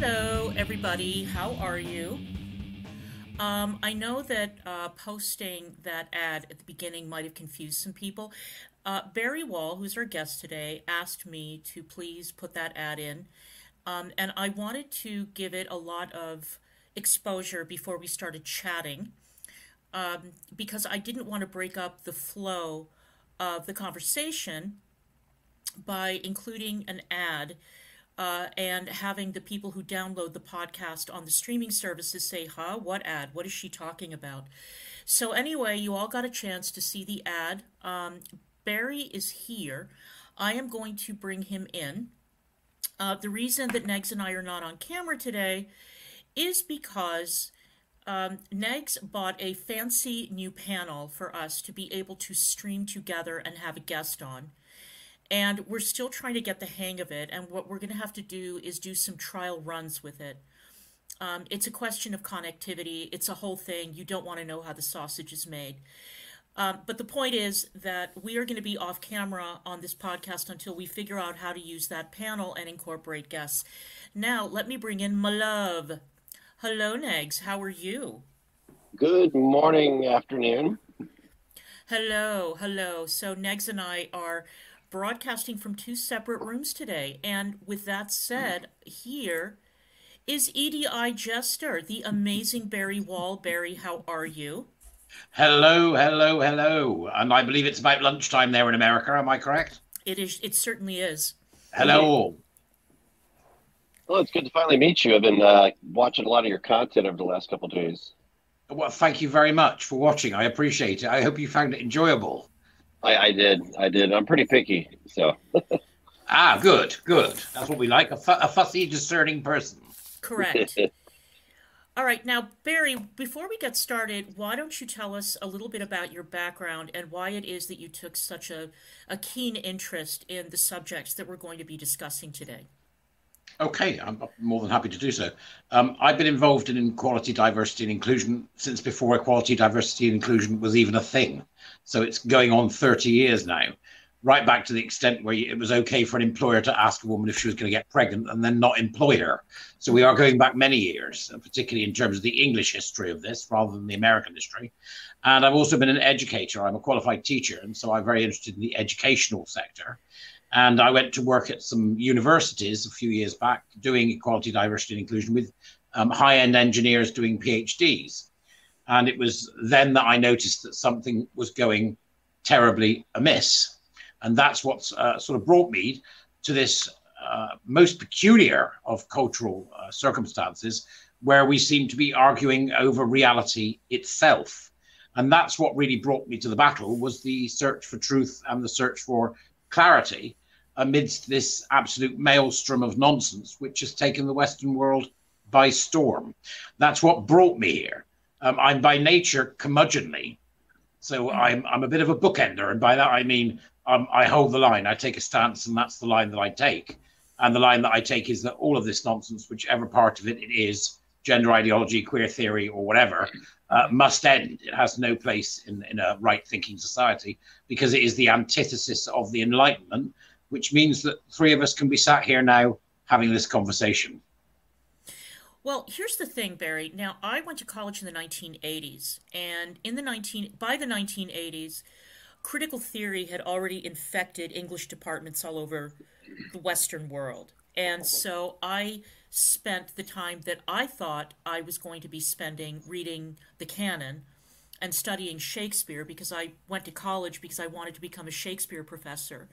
Hello, everybody. How are you? Um, I know that uh, posting that ad at the beginning might have confused some people. Uh, Barry Wall, who's our guest today, asked me to please put that ad in. Um, and I wanted to give it a lot of exposure before we started chatting um, because I didn't want to break up the flow of the conversation by including an ad uh, and having the people who download the podcast on the streaming services say, huh, what ad? What is she talking about? So, anyway, you all got a chance to see the ad. Um, Barry is here. I am going to bring him in. Uh, the reason that Negs and I are not on camera today is because um, Negs bought a fancy new panel for us to be able to stream together and have a guest on and we're still trying to get the hang of it. And what we're going to have to do is do some trial runs with it. Um, it's a question of connectivity. It's a whole thing. You don't want to know how the sausage is made. Um, but the point is that we are going to be off camera on this podcast until we figure out how to use that panel and incorporate guests. Now, let me bring in my love. Hello, Negs. How are you? Good morning, afternoon. Hello, hello. So, Negs and I are broadcasting from two separate rooms today. And with that said, here is EDI Jester, the amazing Barry Wall. Barry, how are you? Hello, hello, hello. And I believe it's about lunchtime there in America. Am I correct? It is. It certainly is. Hello, all. Well, it's good to finally meet you. I've been uh, watching a lot of your content over the last couple days. Well, thank you very much for watching. I appreciate it. I hope you found it enjoyable. I, I did. I did. I'm pretty picky, so. ah, good, good. That's what we like. A, fu- a fussy, discerning person. Correct. All right, now Barry, before we get started, why don't you tell us a little bit about your background and why it is that you took such a, a keen interest in the subjects that we're going to be discussing today? Okay, I'm more than happy to do so. Um, I've been involved in equality, diversity, and inclusion since before equality, diversity, and inclusion was even a thing. So it's going on 30 years now, right back to the extent where it was okay for an employer to ask a woman if she was going to get pregnant and then not employ her. So we are going back many years, particularly in terms of the English history of this rather than the American history. And I've also been an educator. I'm a qualified teacher, and so I'm very interested in the educational sector. And I went to work at some universities a few years back doing equality, diversity, and inclusion with um, high end engineers doing PhDs. And it was then that I noticed that something was going terribly amiss. And that's what uh, sort of brought me to this uh, most peculiar of cultural uh, circumstances where we seem to be arguing over reality itself. And that's what really brought me to the battle was the search for truth and the search for clarity amidst this absolute maelstrom of nonsense which has taken the Western world by storm. That's what brought me here. Um, I'm by nature curmudgeonly, so I'm I'm a bit of a bookender, and by that I mean um, I hold the line. I take a stance, and that's the line that I take. And the line that I take is that all of this nonsense, whichever part of it it is, gender ideology, queer theory, or whatever, uh, must end. It has no place in, in a right thinking society because it is the antithesis of the Enlightenment, which means that three of us can be sat here now having this conversation. Well, here's the thing, Barry. Now, I went to college in the 1980s, and in the 19 by the 1980s, critical theory had already infected English departments all over the Western world. And uh-huh. so I spent the time that I thought I was going to be spending reading the canon and studying Shakespeare because I went to college because I wanted to become a Shakespeare professor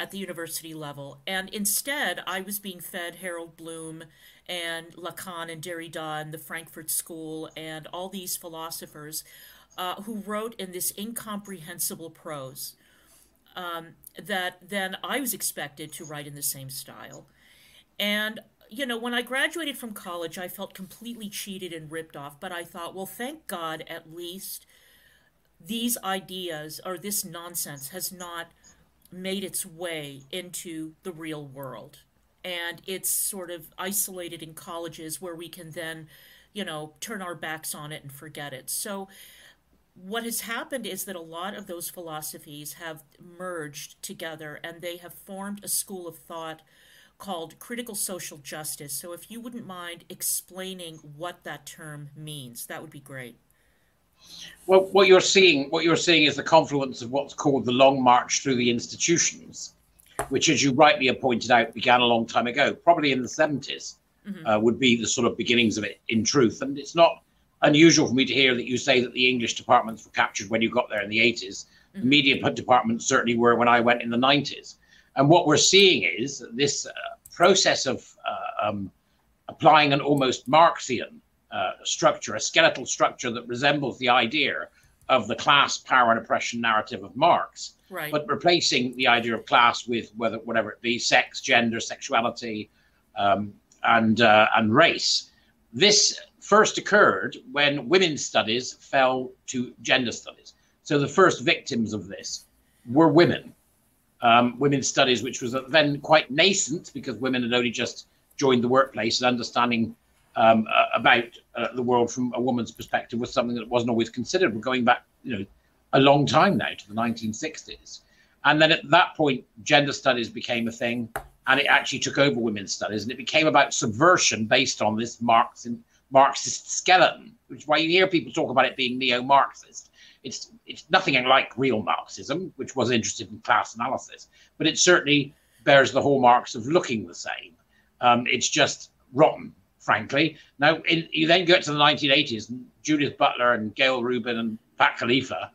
at the university level. And instead, I was being fed Harold Bloom and Lacan and Derrida and the Frankfurt School and all these philosophers uh, who wrote in this incomprehensible prose um, that then I was expected to write in the same style. And you know, when I graduated from college, I felt completely cheated and ripped off. But I thought, well, thank God at least these ideas or this nonsense has not made its way into the real world. And it's sort of isolated in colleges where we can then, you know, turn our backs on it and forget it. So, what has happened is that a lot of those philosophies have merged together and they have formed a school of thought called critical social justice. So if you wouldn't mind explaining what that term means, that would be great. Well, what you're seeing, what you're seeing is the confluence of what's called the long march through the institutions, which, as you rightly have pointed out, began a long time ago, probably in the 70s, mm-hmm. uh, would be the sort of beginnings of it in truth. And it's not unusual for me to hear that you say that the English departments were captured when you got there in the 80s. Mm-hmm. The media departments certainly were when I went in the 90s. And what we're seeing is this uh, process of uh, um, applying an almost Marxian uh, structure, a skeletal structure that resembles the idea of the class, power, and oppression narrative of Marx, right. but replacing the idea of class with whether whatever it be, sex, gender, sexuality, um, and uh, and race. This first occurred when women's studies fell to gender studies. So the first victims of this were women. Um, women's studies, which was then quite nascent because women had only just joined the workplace and understanding um, uh, about uh, the world from a woman's perspective was something that wasn't always considered. We're going back, you know, a long time now to the 1960s. And then at that point, gender studies became a thing and it actually took over women's studies and it became about subversion based on this Marxist, Marxist skeleton, which is why you hear people talk about it being neo-Marxist. It's it's nothing like real Marxism, which was interested in class analysis, but it certainly bears the hallmarks of looking the same. Um, it's just rotten, frankly. Now, in, you then get to the 1980s, and Judith Butler and Gayle Rubin and Pat Califia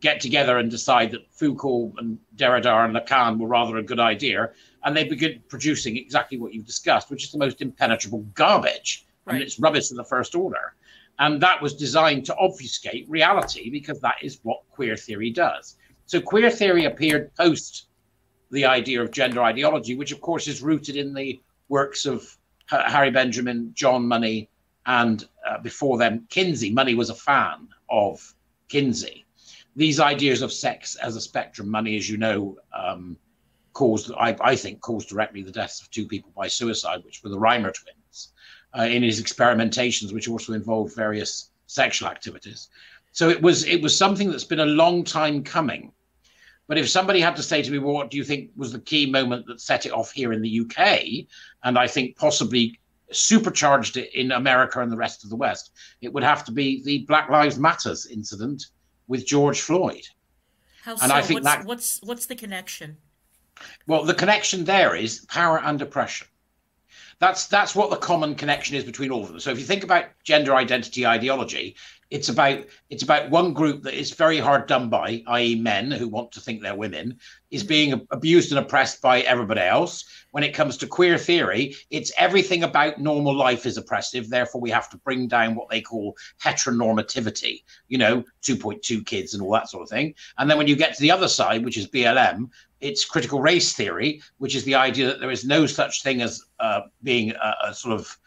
get together and decide that Foucault and Derrida and Lacan were rather a good idea, and they begin producing exactly what you've discussed, which is the most impenetrable garbage. Right. I mean, it's rubbish in the first order. And that was designed to obfuscate reality because that is what queer theory does. So queer theory appeared post the idea of gender ideology, which of course is rooted in the works of Harry Benjamin, John Money, and uh, before them, Kinsey. Money was a fan of Kinsey. These ideas of sex as a spectrum, Money, as you know, um, caused, I, I, think, caused directly the deaths of two people by suicide, which were the Reimer twins, uh, in his experimentations, which also involved various sexual activities. So it was it was something that's been a long time coming. But if somebody had to say to me, well, what do you think was the key moment that set it off here in the UK? And I think possibly supercharged it in America and the rest of the West, it would have to be the Black Lives Matters incident with George Floyd. How and so? I think what's, that what's what's the connection? Well, the connection there is power and oppression. That's that's what the common connection is between all of them. So if you think about gender identity ideology, it's about it's about one group that is very hard done by, i.e., men who want to think they're women, is being abused and oppressed by everybody else. When it comes to queer theory, it's everything about normal life is oppressive. Therefore, we have to bring down what they call heteronormativity. You know, 2.2 kids and all that sort of thing. And then when you get to the other side, which is BLM, it's critical race theory, which is the idea that there is no such thing as uh, being a, a sort of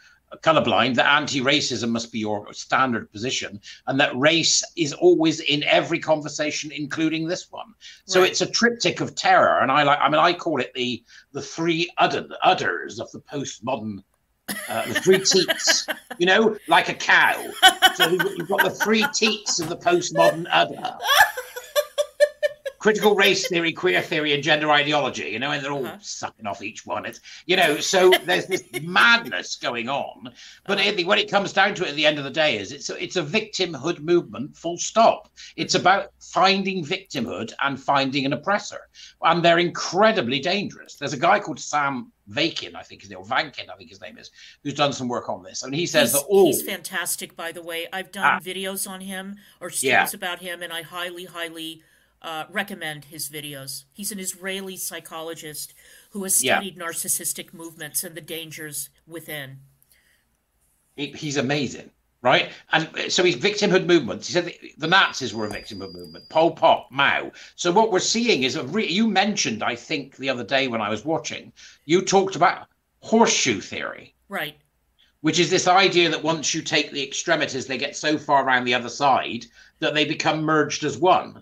colorblind that anti-racism must be your standard position and that race is always in every conversation including this one so right. it's a triptych of terror and i like i mean i call it the the three udder, udders of the postmodern uh, the three teats, you know, like a cow. So you've got the three teats of the postmodern udder critical race theory, queer theory, and gender ideology, you know, and they're all uh-huh. sucking off each one. It's, you know, so there's this madness going on. But uh-huh. when it comes down to it at the end of the day, is it's a, it's a victimhood movement, full stop. It's mm-hmm. about finding victimhood and finding an oppressor. And they're incredibly dangerous. There's a guy called Sam Vakin, I think his name, or Vankin, I think his name is, who's done some work on this. Mean, he says he's, that all. He's fantastic, by the way. I've done ah, videos on him or stories yeah. about him, and I highly, highly uh, recommend his videos. He's an Israeli psychologist who has studied yeah. narcissistic movements and the dangers within. He's amazing, right? And so his victimhood movements. He said the, the Nazis were a victimhood movement, Pol Pot, Mao. So what we're seeing is a re- you mentioned, I think, the other day when I was watching, you talked about horseshoe theory. Right. Which is this idea that once you take the extremities, they get so far around the other side that they become merged as one.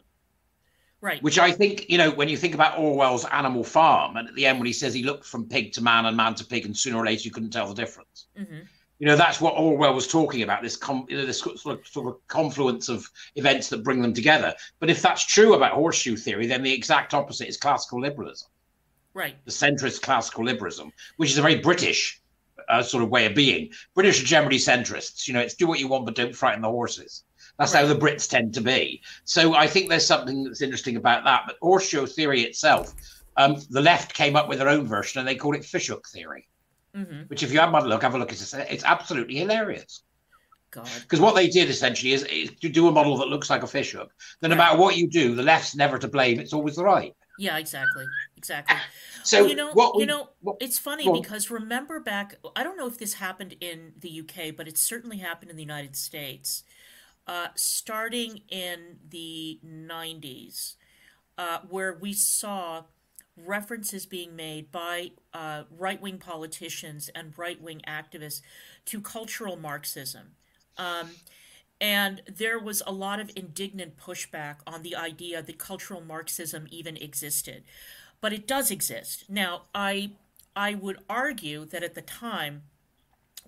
Right. Which I think, you know, when you think about Orwell's Animal Farm, and at the end when he says he looked from pig to man and man to pig, and sooner or later you couldn't tell the difference. Mm-hmm. You know, that's what Orwell was talking about. This, com- you know, this sort of, sort of confluence of events that bring them together. But if that's true about horseshoe theory, then the exact opposite is classical liberalism. Right. The centrist classical liberalism, which is a very British uh, sort of way of being. British are generally centrists. You know, it's do what you want, but don't frighten the horses. That's right. how the Brits tend to be. So I think there's something that's interesting about that. But horseshoe theory itself, um, the left came up with their own version and they called it fishhook theory. Mm-hmm. Which, if you have a look, have a look. It's, it's absolutely hilarious. God. Because what they did essentially is, is, to do a model that looks like a fishhook. Then, right. no matter what you do, the left's never to blame. It's always the right. Yeah, exactly, exactly. So well, you know, what you know, what, it's funny well, because remember back. I don't know if this happened in the UK, but it certainly happened in the United States. Uh, starting in the '90s, uh, where we saw references being made by uh, right wing politicians and right wing activists to cultural Marxism. Um, and there was a lot of indignant pushback on the idea that cultural Marxism even existed. But it does exist. Now, I, I would argue that at the time,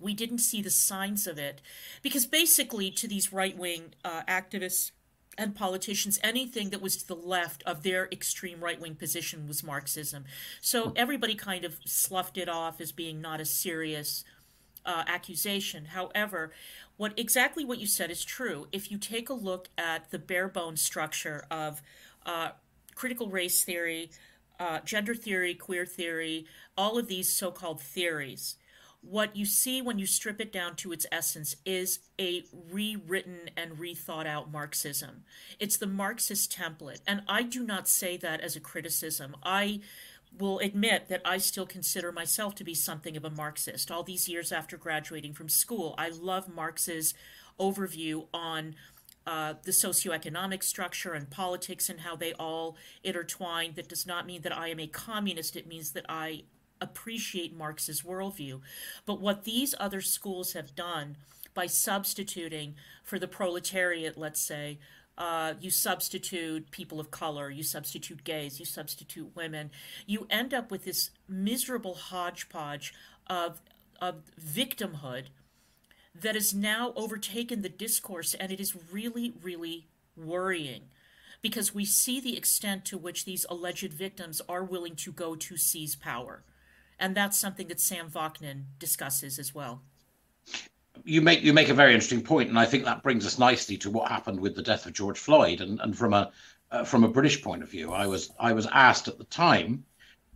we didn't see the signs of it because basically, to these right wing uh, activists, and politicians anything that was to the left of their extreme right wing position was Marxism. So everybody kind of sloughed it off as being not a serious uh, accusation. However, what exactly what you said is true. If you take a look at the bare bones structure of uh, critical race theory, uh, gender theory, queer theory, all of these so called theories, what you see when you strip it down to its essence is a rewritten and rethought out Marxism. It's the Marxist template. And I do not say that as a criticism. I will admit that I still consider myself to be something of a Marxist. All these years after graduating from school, I love Marx's overview on uh, the socioeconomic structure and politics and how they all intertwine. That does not mean that I am a communist. It means that I appreciate Marx's worldview. But what these other schools have done by substituting for the proletariat, let's say, uh, you substitute people of color, you substitute gays, you substitute women, you end up with this miserable hodgepodge of, of victimhood that has now overtaken the discourse, and it is really, really worrying because we see the extent to which these alleged victims are willing to go to seize power. And that's something that Sam Vaknin discusses as well you make you make a very interesting point, and I think that brings us nicely to what happened with the death of George Floyd. And, and from a uh, from a British point of view, I was I was asked at the time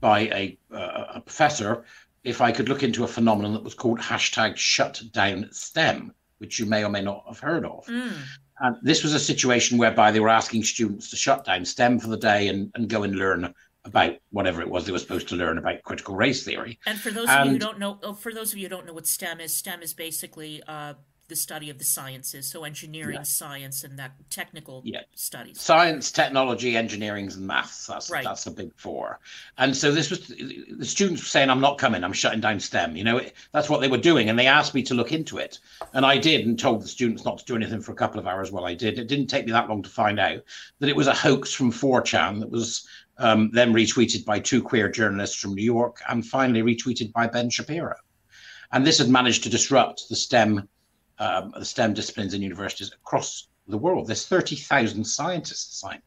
by a uh, a professor if I could look into a phenomenon that was called hashtag shut down STEM, which you may or may not have heard of. Mm. And this was a situation whereby they were asking students to shut down STEM for the day and, and go and learn about whatever it was they were supposed to learn about critical race theory. And for those and, of you who don't know, oh, for those of you who don't know what STEM is, STEM is basically uh, the study of the sciences, so engineering, yeah. science, and that technical yeah. studies. Science, technology, engineering, and maths. That's right. that's the big four. And so this was the students were saying, "I'm not coming. I'm shutting down STEM." You know, that's what they were doing, and they asked me to look into it, and I did, and told the students not to do anything for a couple of hours. While I did, it didn't take me that long to find out that it was a hoax from 4chan that was um, then retweeted by two queer journalists from New York, and finally retweeted by Ben Shapiro. And this had managed to disrupt the STEM, um, the STEM disciplines in universities across the world. There's 30,000 scientists signed.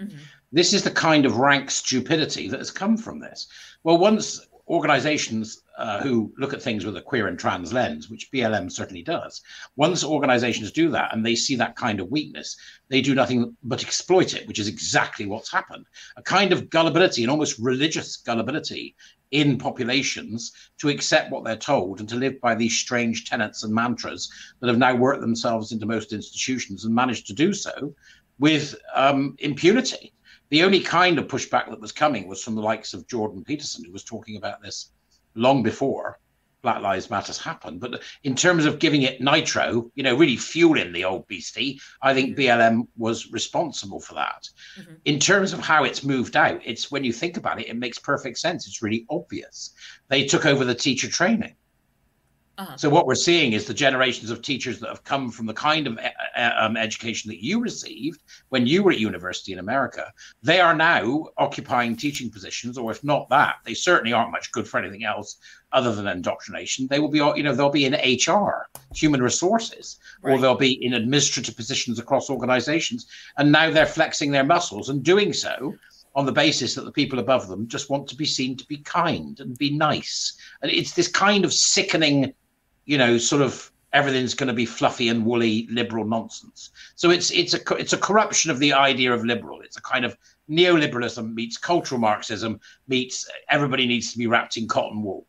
Mm-hmm. This is the kind of rank stupidity that has come from this. Well, once organizations uh, who look at things with a queer and trans lens, which BLM certainly does. Once organizations do that and they see that kind of weakness, they do nothing but exploit it, which is exactly what's happened. A kind of gullibility, an almost religious gullibility in populations to accept what they're told and to live by these strange tenets and mantras that have now worked themselves into most institutions and managed to do so with um, impunity. The only kind of pushback that was coming was from the likes of Jordan Peterson, who was talking about this long before Black Lives Matters happened. But in terms of giving it nitro, you know, really fueling the old beastie, I think mm-hmm. BLM was responsible for that. Mm-hmm. In terms of how it's moved out, it's when you think about it, it makes perfect sense. It's really obvious. They took over the teacher training. Uh-huh. So what we're seeing is the generations of teachers that have come from the kind of uh, um, education that you received when you were at university in America. They are now occupying teaching positions, or if not that, they certainly aren't much good for anything else other than indoctrination. They will be, you know, they'll be in HR, human resources, right. or they'll be in administrative positions across organizations. And now they're flexing their muscles and doing so on the basis that the people above them just want to be seen to be kind and be nice. And it's this kind of sickening, you know, sort of everything's going to be fluffy and woolly liberal nonsense. So it's it's a it's a corruption of the idea of liberal. It's a kind of neoliberalism meets cultural Marxism meets everybody needs to be wrapped in cotton wool.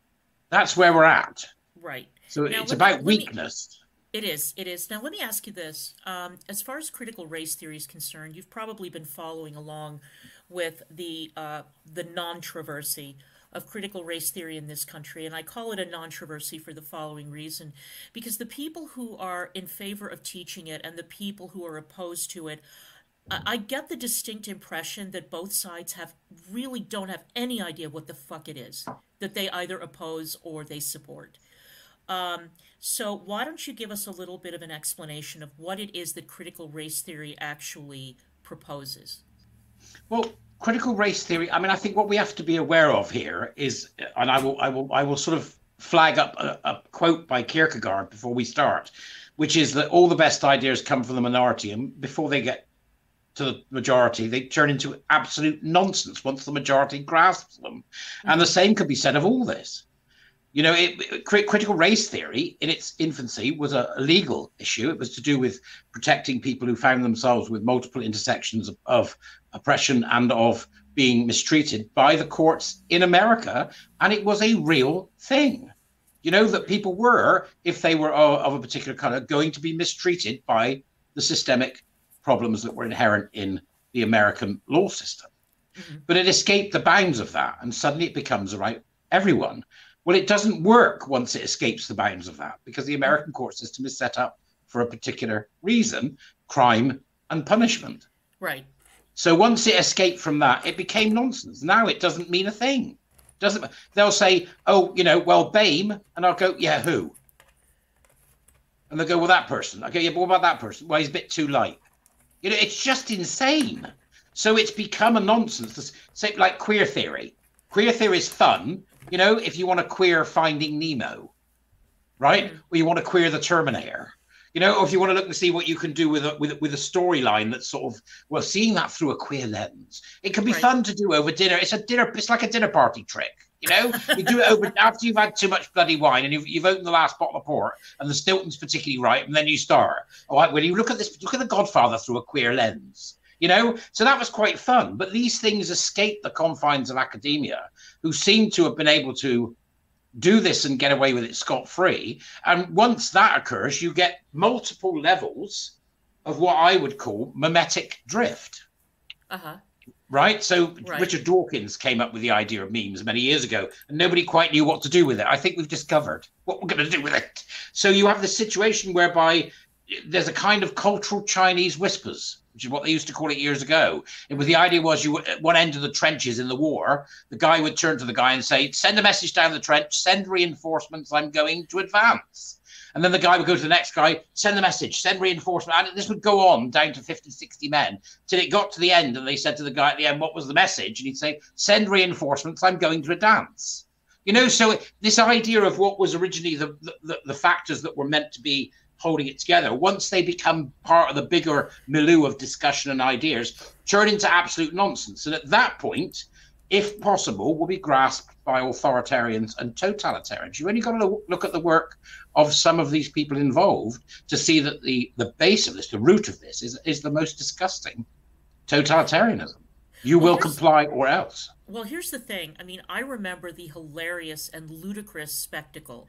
That's where we're at. Right. So now, it's about weakness. Me, it is. It is. Now, let me ask you this. Um, as far as critical race theory is concerned, you've probably been following along with the uh, the non-traversy of critical race theory in this country, and I call it a non-traversy for the following reason: because the people who are in favor of teaching it and the people who are opposed to it. I get the distinct impression that both sides have really don't have any idea what the fuck it is that they either oppose or they support. Um, so why don't you give us a little bit of an explanation of what it is that critical race theory actually proposes? Well, critical race theory. I mean, I think what we have to be aware of here is, and I will, I will, I will sort of flag up a, a quote by Kierkegaard before we start, which is that all the best ideas come from the minority, and before they get to the majority, they turn into absolute nonsense once the majority grasps them. Mm-hmm. And the same could be said of all this. You know, it, it, critical race theory in its infancy was a, a, legal issue. It was to do with protecting people who found themselves with multiple intersections of, of oppression and of being mistreated by the courts in America. And it was a real thing. You know, that people were, if they were of, of a particular color, going to be mistreated by the systemic problems that were inherent in the American law system. Mm-hmm. But it escaped the bounds of that. And suddenly it becomes right everyone. Well, it doesn't work once it escapes the bounds of that because the American court system is set up for a particular reason crime and punishment. Right. So once it escaped from that, it became nonsense. Now it doesn't mean a thing. Doesn't they'll say, oh, you know, well, BAME, and I'll go, yeah, who? And they'll go, well, that person. I go, yeah, but what about that person? Well, he's a bit too light. You know, it's just insane. So it's become a nonsense. Say like queer theory. Queer theory is fun you know, if you want to queer Finding Nemo, right? Mm. Or you want to queer the Terminator, you know, or if you want to look and see what you can do with a with, with a storyline that's sort of well, seeing that through a queer lens, it can be right. fun to do over dinner. It's a dinner. It's like a dinner party trick. You know, you do it over after you've had too much bloody wine and you've, you've opened the last bottle of port and the Stilton's particularly right, and then you start. All right, when you look at this, look at the Godfather through a queer lens you know so that was quite fun but these things escape the confines of academia who seem to have been able to do this and get away with it scot free and once that occurs you get multiple levels of what i would call memetic drift. Uh-huh. Right? So right. richard dawkins came up with the idea of memes many years ago and nobody quite knew what to do with it. I think we've discovered what we're going to do with it. So you have the situation whereby there's a kind of cultural chinese whispers which is what they used to call it years ago. It was the idea was you at one end of the trenches in the war, the guy would turn to the guy and say, "Send a message down the trench, send reinforcements. I'm going to advance." And then the guy would go to the next guy, send the message, send reinforcement. And this would go on down to 50, 60 men till it got to the end. And they said to the guy at the end, What was the message? And he'd say, Send reinforcements. I'm going to a dance. You know, so this idea of what was originally the, the, the factors that were meant to be holding it together. Once they become part of the bigger milieu of discussion and ideas, turn into absolute nonsense. And at that point, if possible, will be grasped by authoritarians and totalitarians. You've only got to look at the work of some of these people involved to see that the, the base of this, the root of this, is, is the most disgusting totalitarianism. You well, will comply or else. Well, here's the thing. I mean, I remember the hilarious and ludicrous spectacle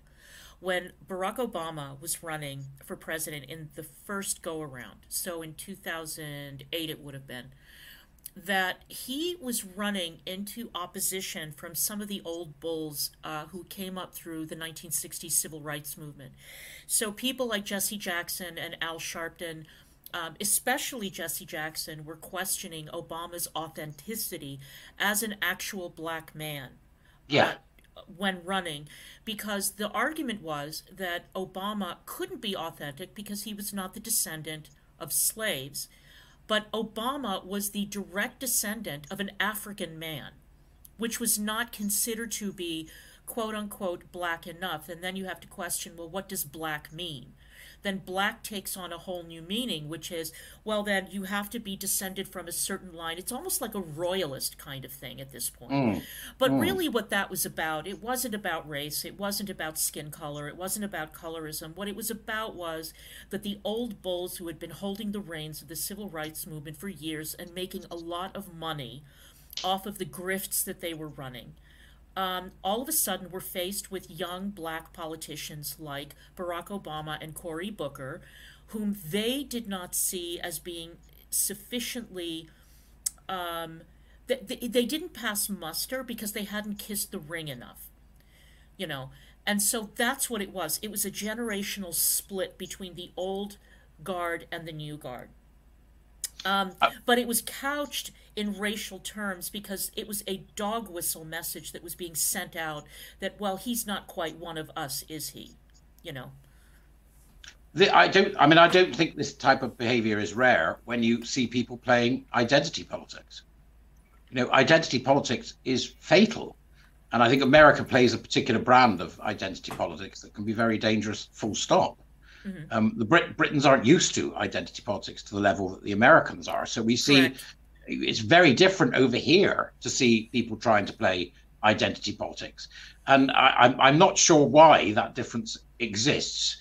when Barack Obama was running for president in the first go around, so in 2008 it would have been, that he was running into opposition from some of the old bulls uh, who came up through the 1960s civil rights movement. So people like Jesse Jackson and Al Sharpton. Um, especially Jesse Jackson, were questioning Obama's authenticity as an actual black man. Yeah. Uh, when running because the argument was that Obama couldn't be authentic because he was not the descendant of slaves. But Obama was the direct descendant of an African man, which was not considered to be quote unquote black enough. And then you have to question well, what does black mean? Then black takes on a whole new meaning, which is, well, then you have to be descended from a certain line. It's almost like a royalist kind of thing at this point. Mm. But mm. really, what that was about, it wasn't about race, it wasn't about skin color, it wasn't about colorism. What it was about was that the old bulls who had been holding the reins of the civil rights movement for years and making a lot of money off of the grifts that they were running um, all of a sudden we're faced with young black politicians like Barack Obama and Cory Booker, whom they did not see as being sufficiently. Um, they, they didn't pass muster because they hadn't kissed the ring enough, you know. And so that's what it was. It was a generational split between the old guard and the new guard. Um, uh, but it was couched in racial terms because it was a dog whistle message that was being sent out that, well, he's not quite one of us, is he? You know. The, I don't. I mean, I don't think this type of behavior is rare when you see people playing identity politics. You know, identity politics is fatal, and I think America plays a particular brand of identity politics that can be very dangerous. Full stop. Mm-hmm. Um, the Brit- Britons aren't used to identity politics to the level that the Americans are. So we see Correct. it's very different over here to see people trying to play identity politics. And I, I'm not sure why that difference exists,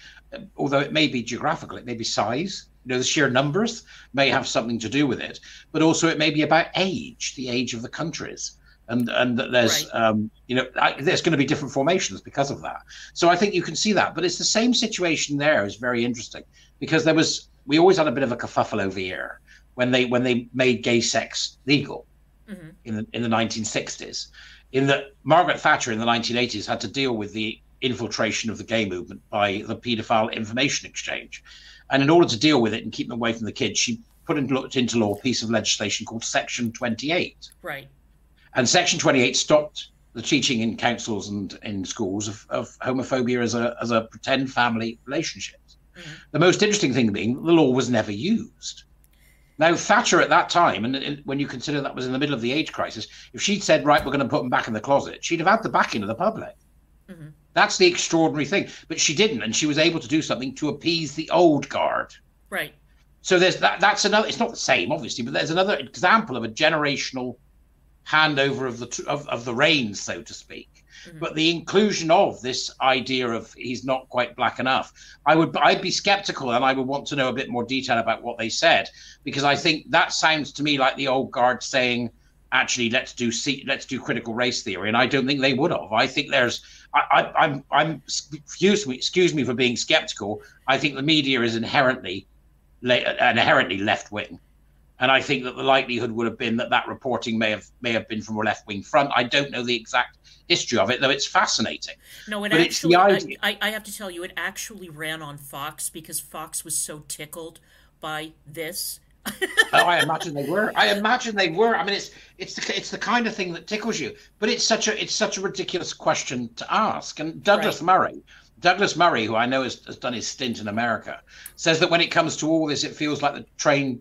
although it may be geographical, it may be size. You know, the sheer numbers may have something to do with it, but also it may be about age, the age of the countries and and that there's right. um, you know I, there's going to be different formations because of that. So I think you can see that, but it's the same situation there is very interesting because there was we always had a bit of a kerfuffle over here when they when they made gay sex legal mm-hmm. in the in the 1960s. In that Margaret Thatcher in the 1980s had to deal with the infiltration of the gay movement by the paedophile information exchange, and in order to deal with it and keep them away from the kids, she put into, into law a piece of legislation called Section 28. Right and Section 28 stopped the teaching in councils and in schools of, of homophobia as a, as a pretend family relationships. Mm-hmm. The most interesting thing being the law was never used. Now, Thatcher at that time, and when you consider that was in the middle of the AIDS crisis, if she'd said, right, we're going to put them back in the closet, she'd have had the backing of the public. Mm-hmm. That's the extraordinary thing. But she didn't, and she was able to do something to appease the old guard. Right. So there's that. That's another. It's not the same, obviously, but there's another example of a generational handover of the of, of the reins, so to speak. Mm-hmm. But the inclusion of this idea of he's not quite black enough, I would I'd be skeptical, and I would want to know a bit more detail about what they said because I think that sounds to me like the old guard saying, actually let's do let's do critical race theory, and I don't think they would have. I think there's I, I I'm I'm excuse me excuse me for being skeptical. I think the media is inherently inherently left wing and I think that the likelihood would have been that that reporting may have may have been from a left wing front. I don't know the exact history of it, though it's fascinating. No, it but actually. I, I have to tell you, it actually ran on Fox because Fox was so tickled by this. oh, I imagine they were. I imagine they were. I mean, it's it's the it's the kind of thing that tickles you. But it's such a it's such a ridiculous question to ask. And Douglas right. Murray, Douglas Murray, who I know has, has done his stint in America, says that when it comes to all this, it feels like the train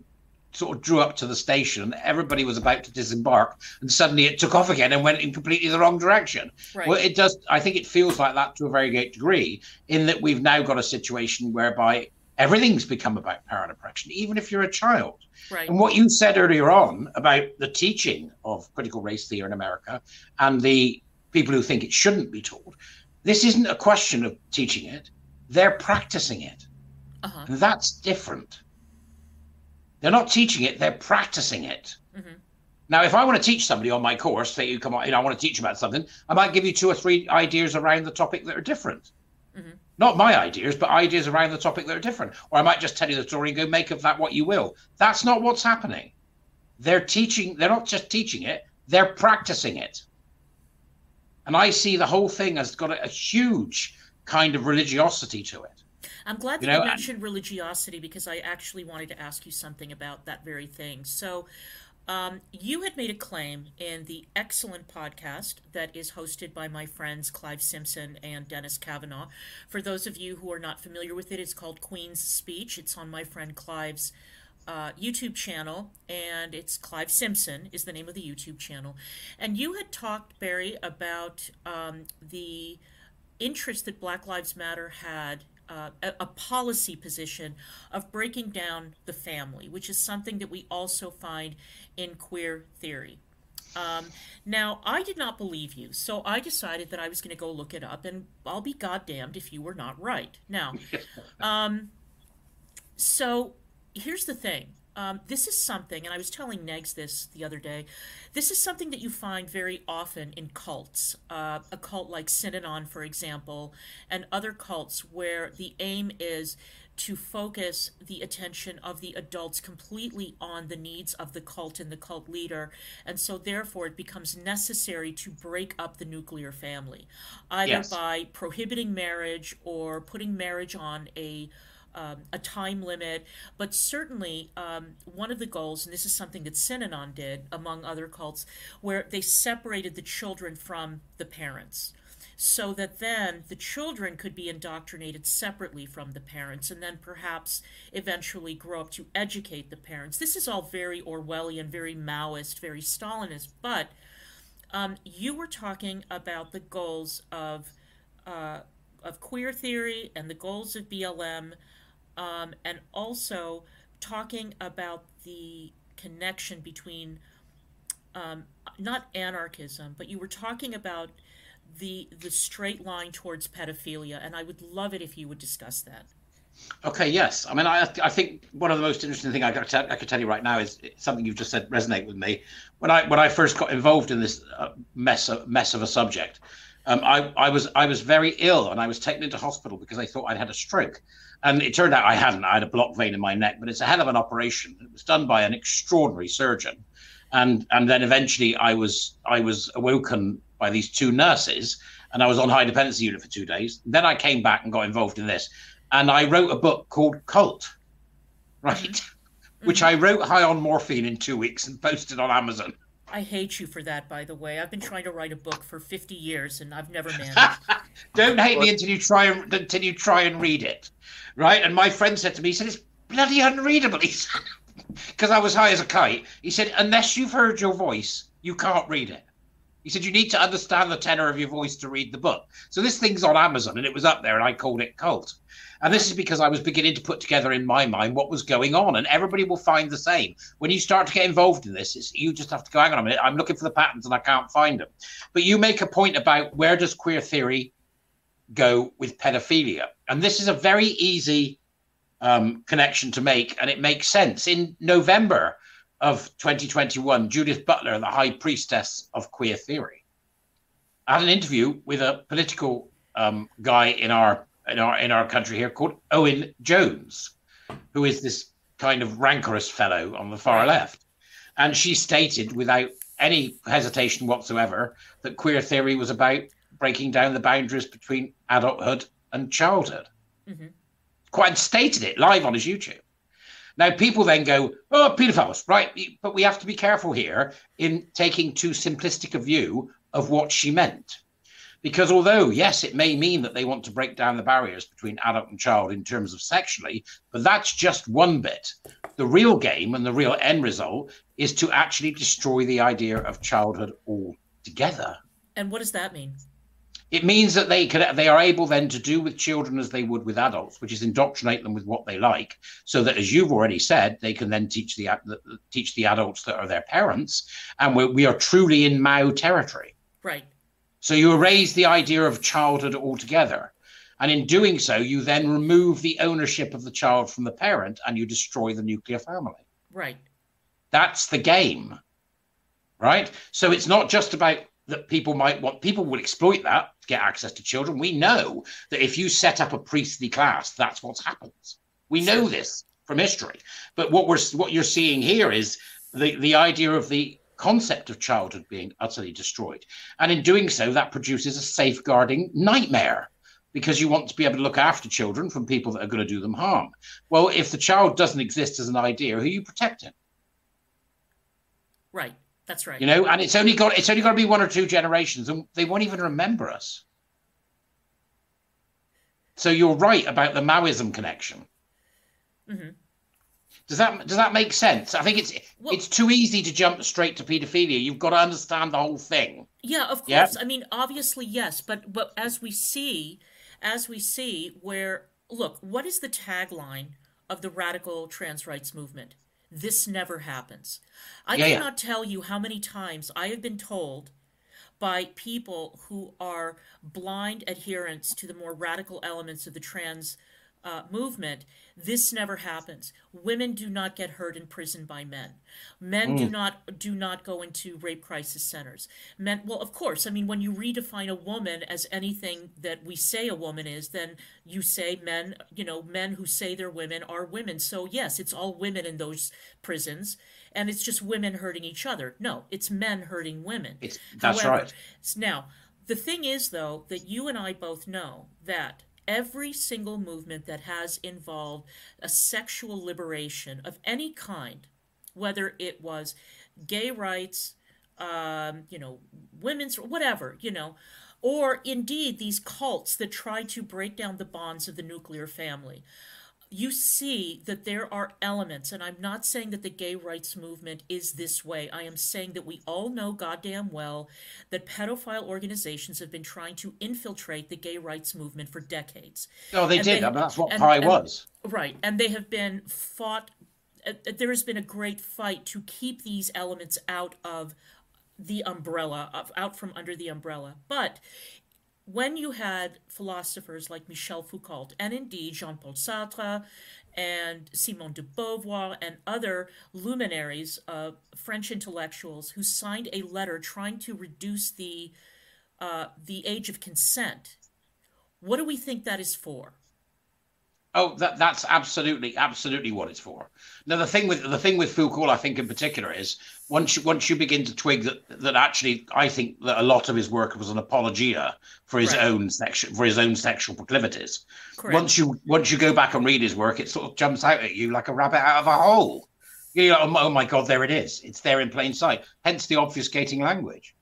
sort of drew up to the station. Everybody was about to disembark, and suddenly it took off again and went in completely the wrong direction. Right. Well, it does. I think it feels like that to a very great degree, in that we've now got a situation whereby everything's become about power and oppression, even if you're a child. Right. And what you said earlier on about the teaching of critical race theory in America and the people who think it shouldn't be taught, this isn't a question of teaching it; they're practicing it, uh-huh. and that's different. They're not teaching it, they're practicing it. Mm-hmm. Now, if I want to teach somebody on my course, say you come on, you know, I want to teach about something, I might give you two or three ideas around the topic that are different. Mm-hmm. Not my ideas, but ideas around the topic that are different. Or I might just tell you the story and go make of that what you will. That's not what's happening. They're teaching, they're not just teaching it, they're practicing it. And I see the whole thing has got a, a huge kind of religiosity to it. I'm glad that you, know, you mentioned religiosity because I actually wanted to ask you something about that very thing. So, um, you had made a claim in the excellent podcast that is hosted by my friends Clive Simpson and Dennis Kavanagh. For those of you who are not familiar with it, it's called Queen's Speech. It's on my friend Clive's uh, YouTube channel, and it's Clive Simpson is the name of the YouTube channel. And you had talked, Barry, about um, the interest that Black Lives Matter had uh, a, policy position of breaking down the family, which is something that we also find in queer theory. Um, now, I did not believe you, so I decided that I was going to go look it up, and I'll be goddamned if you were not right. Now, um, so here's the thing. Um, this is something, and I was telling Negs this the other day. This is something that you find very often in cults. Uh, a cult like Synanon, for example, and other cults where the aim is to focus the attention of the adults completely on the needs of the cult and the cult leader. And so, therefore, it becomes necessary to break up the nuclear family, either yes. by prohibiting marriage or putting marriage on a um, a time limit, but certainly um, one of the goals, and this is something that Synanon did among other cults, where they separated the children from the parents so that then the children could be indoctrinated separately from the parents and then perhaps eventually grow up to educate the parents. This is all very Orwellian, very Maoist, very Stalinist, but um, you were talking about the goals of, uh, of queer theory and the goals of BLM, um, and also talking about the connection between um, not anarchism, but you were talking about the the straight line towards pedophilia, and I would love it if you would discuss that. Okay, yes. I mean, I I think one of the most interesting thing I could, I could tell you right now is something you've just said resonate with me. When I when I first got involved in this uh, mess of, mess of a subject, um, I I was I was very ill and I was taken into hospital because they thought I'd had a stroke, and it turned out I hadn't. I had a blocked vein in my neck, but it's a hell of an operation. It was done by an extraordinary surgeon, and and then eventually I was I was awoken by these two nurses, and I was on high dependency unit for two days. Then I came back and got involved in this, and I wrote a book called Cult, right, mm-hmm. which I wrote high on morphine in two weeks and posted on Amazon. I hate you for that, by the way. I've been trying to write a book for fifty years and I've never managed. Don't hate me until you try and until you try and read it, right? And my friend said to me, he said it's bloody unreadable. He said because I was high as a kite. He said unless you've heard your voice, you can't read it. He said, You need to understand the tenor of your voice to read the book. So this thing's on Amazon and it was up there and I called it Cult. And this is because I was beginning to put together in my mind what was going on. And everybody will find the same. When you start to get involved in this, you just have to go, hang on a minute, I'm looking for the patterns and I can't find them. But you make a point about where does queer theory go with pedophilia? And this is a very easy um, connection to make. And it makes sense. In November, of 2021, Judith Butler, the high priestess of queer theory, had an interview with a political um, guy in our in our in our country here called Owen Jones, who is this kind of rancorous fellow on the far left, and she stated without any hesitation whatsoever that queer theory was about breaking down the boundaries between adulthood and childhood. Mm-hmm. Quite stated it live on his YouTube. Now, people then go, oh, pedophiles, right? But we have to be careful here in taking too simplistic a view of what she meant. Because although, yes, it may mean that they want to break down the barriers between adult and child in terms of sexually, but that's just one bit. The real game and the real end result is to actually destroy the idea of childhood altogether. And what does that mean? It means that they could they are able then to do with children as they would with adults, which is indoctrinate them with what they like, so that as you've already said, they can then teach the teach the adults that are their parents, and we we are truly in Mao territory. Right. So you erase the idea of childhood altogether. And in doing so, you then remove the ownership of the child from the parent and you destroy the nuclear family. Right. That's the game. Right. So it's not just about that people might want people will exploit that to get access to children. We know that if you set up a priestly class that's what happens. We know this from history. But what we're what you're seeing here is the the idea of the concept of childhood being utterly destroyed. And in doing so that produces a safeguarding nightmare because you want to be able to look after children from people that are going to do them harm. Well if the child doesn't exist as an idea who are you protecting? Right that's right. You know, and it's only got it's only got to be one or two generations, and they won't even remember us. So you're right about the Maoism connection. Mm-hmm. Does that does that make sense? I think it's well, it's too easy to jump straight to paedophilia. You've got to understand the whole thing. Yeah, of course. Yeah? I mean, obviously, yes, but but as we see, as we see, where look, what is the tagline of the radical trans rights movement? This never happens. I Yeah, yeah. cannot tell you how many times I have been told by people who are blind adherents to the more radical elements of the trans uh, movement, this never happens. Women do not get hurt in prison by men. Men do not do not go into rape crisis centers. Men, well, of course, I mean, when you redefine a woman as anything that we say a woman is, then you say men, you know, men who say they're women are women. So yes, it's all women in those prisons, and it's just women hurting each other. No, it's men hurting women. It's that's However, right. Now, the thing is, though, that you and I both know that every single movement that has involved a sexual liberation of any kind, whether it was gay rights, um, you know, women's, whatever, you know, or indeed these cults that try to break down the bonds of the nuclear family you see that there are elements, and I'm not saying that the gay rights movement is this way. I am saying that we all know goddamn well that pedophile organizations have been trying to infiltrate the gay rights movement for decades. Oh, they And did. they- I mean, that's what and- Pi and- was. Right, and they have been fought. uh, uh, There has been a great fight to keep these elements out of the umbrella, of, out from under the umbrella. But when you had philosophers like Michel Foucault and indeed Jean Paul Sartre and Simone de Beauvoir and other luminaries, uh, French intellectuals, who signed a letter trying to reduce the uh, the age of consent, what do we think that is for? Oh, that that's absolutely absolutely what it's for. Now the thing with the thing with Foucault, I think in particular, is once you once you begin to twig that that actually, I think that a lot of his work was an apologia for his Right. own sexual for his own sexual proclivities. Correct. Once you once you go back and read his work, it sort of jumps out at you like a rabbit out of a hole. You're like, oh, my, oh god, there it is! It's there in plain sight. Hence the obfuscating language,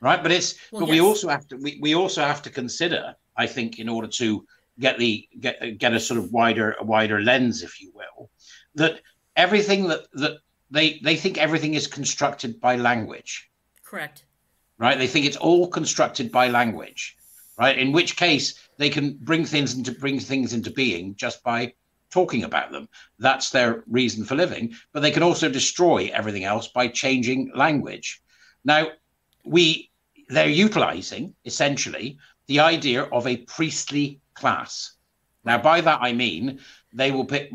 right? But it's Well, but we also have to we, we also have to consider, I think, in order to get the get get a sort of wider a wider lens, if you will, that everything that that they they think everything is constructed by language Correct. right? They think it's all constructed by language, right? In which case they can bring things into bring things into being just by talking about them. That's their reason for living. But they can also destroy everything else by changing language. Now, we they're utilizing essentially the idea of a priestly class. Now, by that I mean they will pick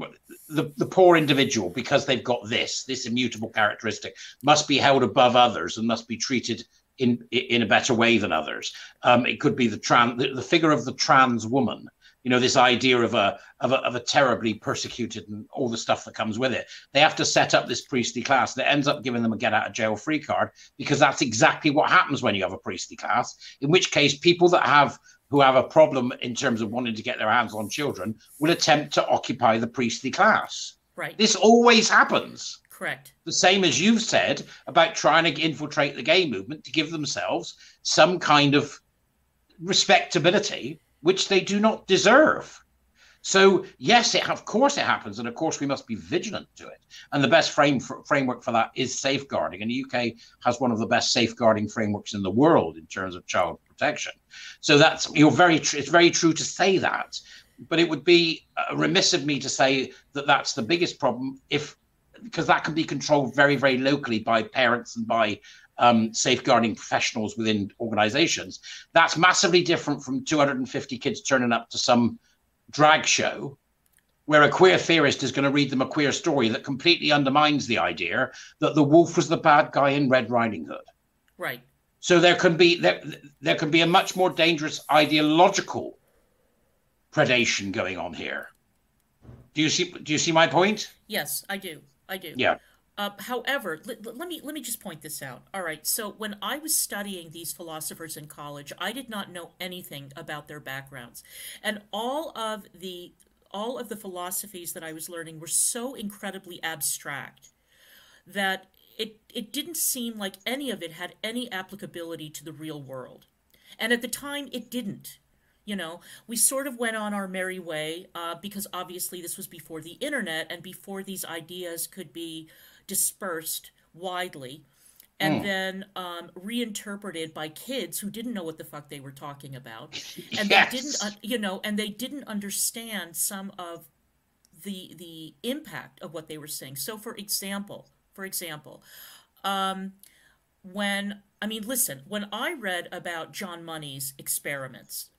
the, the poor individual because they've got this, this immutable characteristic, must be held above others and must be treated in in a better way than others. Um, it could be the trans the, the figure of the trans woman. You know, this idea of a, of a of a terribly persecuted and all the stuff that comes with it. They have to set up this priestly class that ends up giving them a get out of jail free card because that's exactly what happens when you have a priestly class. In which case, people that have who have a problem in terms of wanting to get their hands on children will attempt to occupy the priestly class. Right. This always happens Correct. the same as you've said about trying to infiltrate the gay movement to give themselves some kind of respectability which they do not deserve. So yes, it of course it happens, and of course we must be vigilant to it. And the best frame for, framework for that is safeguarding, and the UK has one of the best safeguarding frameworks in the world in terms of child protection. So that's you're very tr- it's very true to say that, but it would be uh, remiss of me to say that that's the biggest problem if because that can be controlled very very locally by parents and by um, safeguarding professionals within organizations. That's massively different from 250 kids turning up to some drag show where a queer theorist is going to read them a queer story that completely undermines the idea that the wolf was the bad guy in Red Riding Hood. Right. So there can be there, there can be a much more dangerous ideological predation going on here. Do you see do you see my point? Yes, I do. I do. Yeah. Uh, however, let, let me let me just point this out. All right, so when I was studying these philosophers in college, I did not know anything about their backgrounds, and all of the all of the philosophies that I was learning were so incredibly abstract that it it didn't seem like any of it had any applicability to the real world, and at the time, it didn't. You know, we sort of went on our merry way uh, because obviously this was before the internet and before these ideas could be dispersed widely. and mm. then um, reinterpreted by kids who didn't know what the fuck they were talking about, and yes. they didn't, uh, you know, and they didn't understand some of the the impact of what they were saying. So, for example, for example, um, when I mean, listen, when I read about John Money's experiments,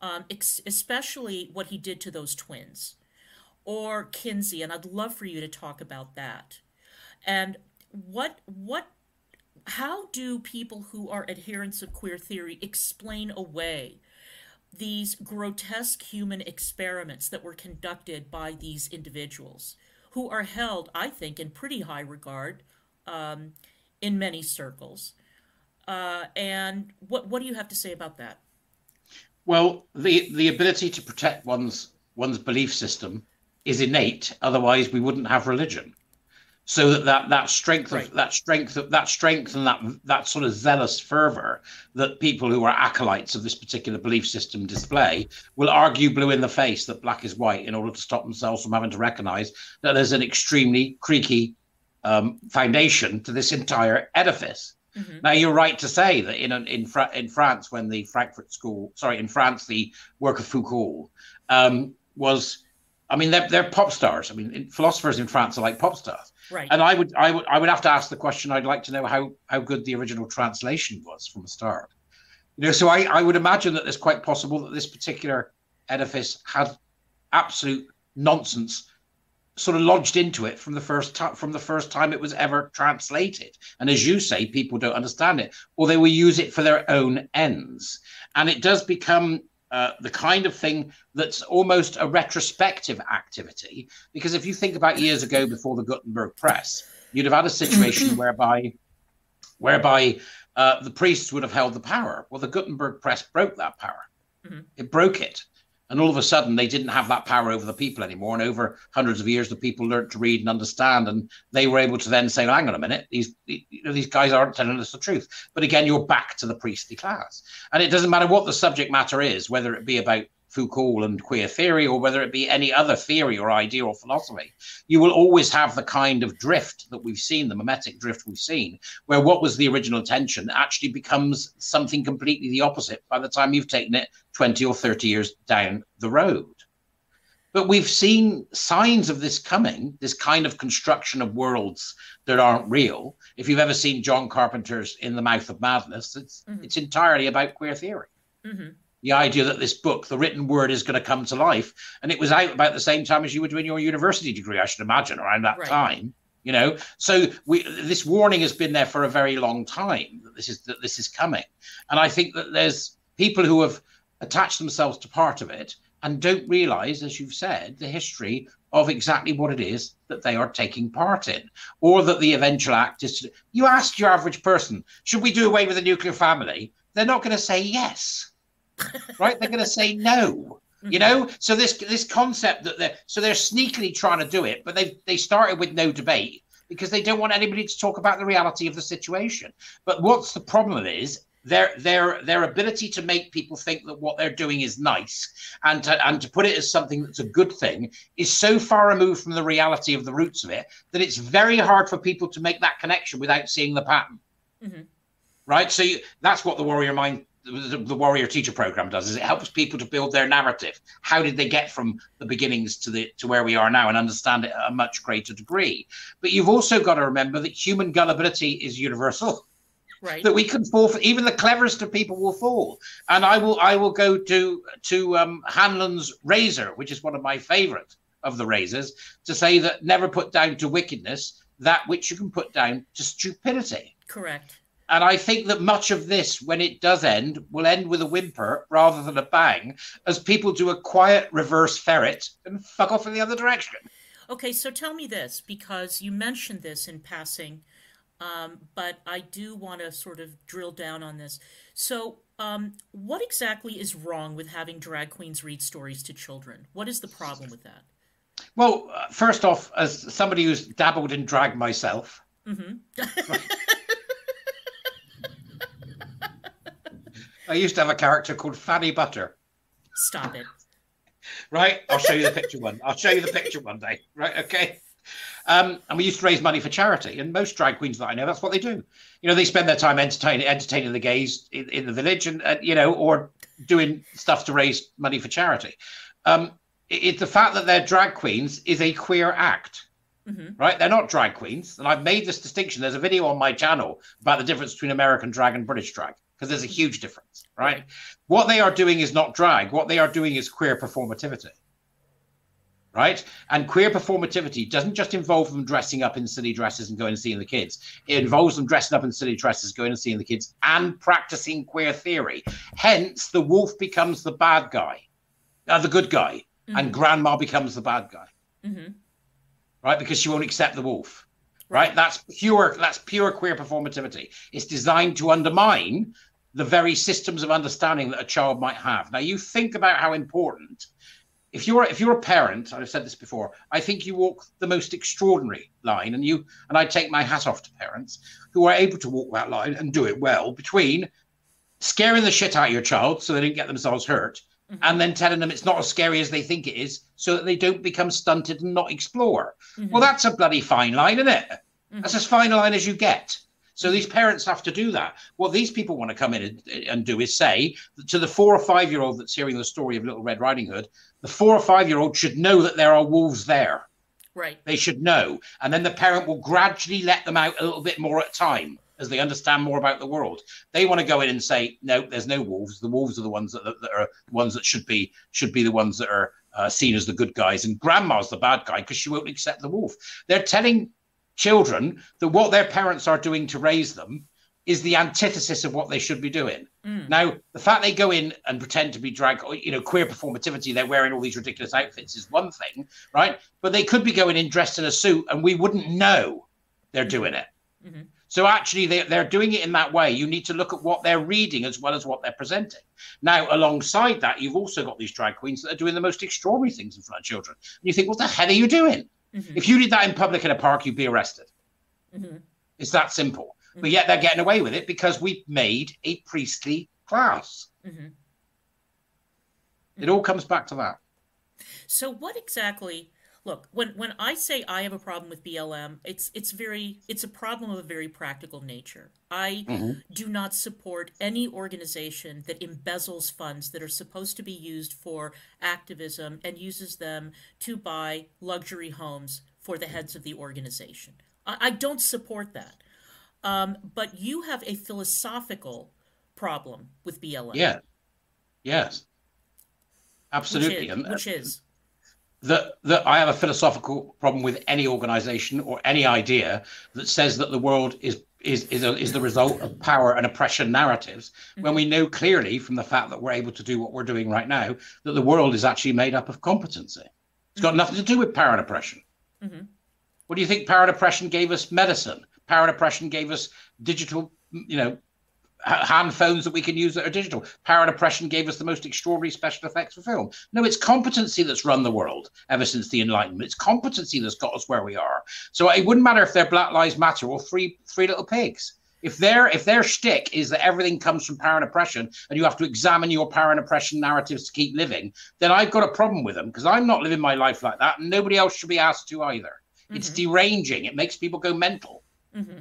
um, ex- especially what he did to those twins, or Kinsey, and I'd love for you to talk about that. And what what how do people who are adherents of queer theory explain away these grotesque human experiments that were conducted by these individuals who are held, I think, in pretty high regard um, in many circles? Uh, and what what do you have to say about that? Well, the the ability to protect one's one's belief system is innate. Otherwise, we wouldn't have religion. So that that, that strength of right. that strength of that strength and that that sort of zealous fervor that people who are acolytes of this particular belief system display will argue blue in the face that black is white in order to stop themselves from having to recognize that there's an extremely creaky um, foundation to this entire edifice. Mm-hmm. Now you're right to say that in in in France, when the Frankfurt School, sorry, in France, the work of Foucault um, was, I mean, they're they're pop stars. I mean, philosophers in France are like pop stars. Right. And I would I would I would have to ask the question. I'd like to know how how good the original translation was from the start. You know, so I I would imagine that it's quite possible that this particular edifice had absolute nonsense sort of lodged into it from the first from the first time it was ever translated and as you say people don't understand it or they will use it for their own ends and it does become uh, the kind of thing that's almost a retrospective activity because if you think about years ago before the gutenberg press you'd have had a situation whereby whereby uh, the priests would have held the power. Well the gutenberg press broke that power. Mm-hmm. it broke it and all of a sudden, they didn't have that power over the people anymore. And over hundreds of years, the people learned to read and understand, and they were able to then say, well, "Hang on a minute, these you know, these guys aren't telling us the truth." But again, you're back to the priestly class, and it doesn't matter what the subject matter is, whether it be about Foucault and queer theory, or whether it be any other theory or idea or philosophy, you will always have the kind of drift that we've seen, the memetic drift we've seen, where what was the original intention actually becomes something completely the opposite by the time you've taken it 20 or 30 years down the road. But we've seen signs of this coming, this kind of construction of worlds that aren't real. If you've ever seen John Carpenter's In the Mouth of Madness, it's, mm-hmm. it's entirely about queer theory. Mm-hmm the idea that this book, the written word, is going to come to life. And it was out about the same time as you were doing your university degree, I should imagine, around that right. time. You know, so we this warning has been there for a very long time that this is that this is coming. And I think that there's people who have attached themselves to part of it and don't realize, as you've said, the history of exactly what it is that they are taking part in, or that the eventual act is. To, you ask your average person, should we do away with the nuclear family? They're not going to say yes right? They're going to say no. You know, so this this concept that they're so they're sneakily trying to do it, but they they started with no debate because they don't want anybody to talk about the reality of the situation. But what's the problem is their their their ability to make people think that what they're doing is nice and to and to put it as something that's a good thing is so far removed from the reality of the roots of it that it's very hard for people to make that connection without seeing the pattern. Mm-hmm. Right, so you, that's what the warrior mind the, the, warrior teacher program does is it helps people to build their narrative. How did they get from the beginnings to the to where we are now and understand it at a much greater degree? But you've also got to remember that human gullibility is universal. Right. That we can fall for even the cleverest of people will fall. And i will i will go to to um, hanlon's razor which is one of my favorite of the razors to say that never put down to wickedness that which you can put down to stupidity. Correct and I think that much of this, when it does end, will end with a whimper rather than a bang, as people do a quiet reverse ferret and fuck off in the other direction. Okay, so tell me this, because you mentioned this in passing, um, but I do want to sort of drill down on this. So, um, what exactly is wrong with having drag queens read stories to children? What is the problem with that? Well, uh, first off, as somebody who's dabbled in drag myself, mm-hmm. I used to have a character called Fanny Butter. Stop it. right? I'll show you the picture one. I'll show you the picture one day. Right? Okay. Um, and we used to raise money for charity. And most drag queens that I know, that's what they do. You know, they spend their time entertaining entertaining the gays in, in the village, and uh, you know, or doing stuff to raise money for charity. Um, it, the fact that they're drag queens is a queer act. Mm-hmm. Right? They're not drag queens. And I've made this distinction. There's a video on my channel about the difference between American drag and British drag because there's a huge difference, right? What they are doing is not drag. What they are doing is queer performativity right? And queer performativity doesn't just involve them dressing up in silly dresses and going and seeing the kids. It involves them dressing up in silly dresses, going and seeing the kids, and practicing queer theory. Hence, the wolf becomes the bad guy, uh, the good guy, mm-hmm. and grandma becomes the bad guy, mm-hmm. right? Because she won't accept the wolf. Right. right? That's pure. That's pure queer performativity. It's designed to undermine the very systems of understanding that a child might have. Now, you think about how important if you're if you're a parent, I've said this before, I think you walk the most extraordinary line, and you and I take my hat off to parents who are able to walk that line and do it well between scaring the shit out of your child so they don't get themselves hurt, mm-hmm. and then telling them it's not as scary as they think it is, so that they don't become stunted and not explore. Mm-hmm. Well, that's a bloody fine line, isn't it? Mm-hmm. That's as fine a line as you get. So these parents have to do that. What these people want to come in and, and do is say to the four or five year old that's hearing the story of Little Red Riding Hood, the four or five year old should know that there are wolves there. Right. They should know. And then the parent will gradually let them out a little bit more at a time as they understand more about the world. They want to go in and say, no, there's no wolves. The wolves are the ones that, that are ones that should be should be the ones that are uh, seen as the good guys, and grandma's the bad guy because she won't accept the wolf. They're telling children that what their parents are doing to raise them is the antithesis of what they should be doing. Mm. Now, the fact they go in and pretend to be drag, you know, queer performativity, they're wearing all these ridiculous outfits is one thing, right? But they could be going in dressed in a suit and we wouldn't know they're doing it. Mm-hmm. So actually, they, they're doing it in that way. You need to look at what they're reading as well as what they're presenting. Now, alongside that, you've also got these drag queens that are doing the most extraordinary things in front of children. And you think, what the hell are you doing? Mm-hmm. If you did that in public in a park, you'd be arrested. Mm-hmm. It's that simple. Mm-hmm. But yet they're getting away with it because we've made a priestly class. Mm-hmm. It all comes back to that. So, what exactly? Look, when when I say I have a problem with BLM, it's it's very it's a problem of a very practical nature. I mm-hmm. do not support any organization that embezzles funds that are supposed to be used for activism and uses them to buy luxury homes for the heads of the organization. I, I don't support that. Um, but you have a philosophical problem with BLM. Yeah. Yes. Absolutely. Which is, which is that that I have a philosophical problem with any organization or any idea that says that the world is is is, a, is the result of power and oppression narratives mm-hmm. when we know clearly from the fact that we're able to do what we're doing right now that the world is actually made up of competency. It's got mm-hmm. nothing to do with power and oppression. Mm-hmm. What do you think power and oppression gave us medicine? Power and oppression gave us digital, you know, hand phones that we can use that are digital. Power and Oppression gave us the most extraordinary special effects for film. No, it's competency that's run the world ever since the Enlightenment. It's competency that's got us where we are. So it wouldn't matter if they're Black Lives Matter or Three Three Little Pigs. If their if their shtick is that everything comes from power and oppression, and you have to examine your power and oppression narratives to keep living, then I've got a problem with them because I'm not living my life like that, and nobody else should be asked to either. Mm-hmm. It's deranging. It makes people go mental. Mm-hmm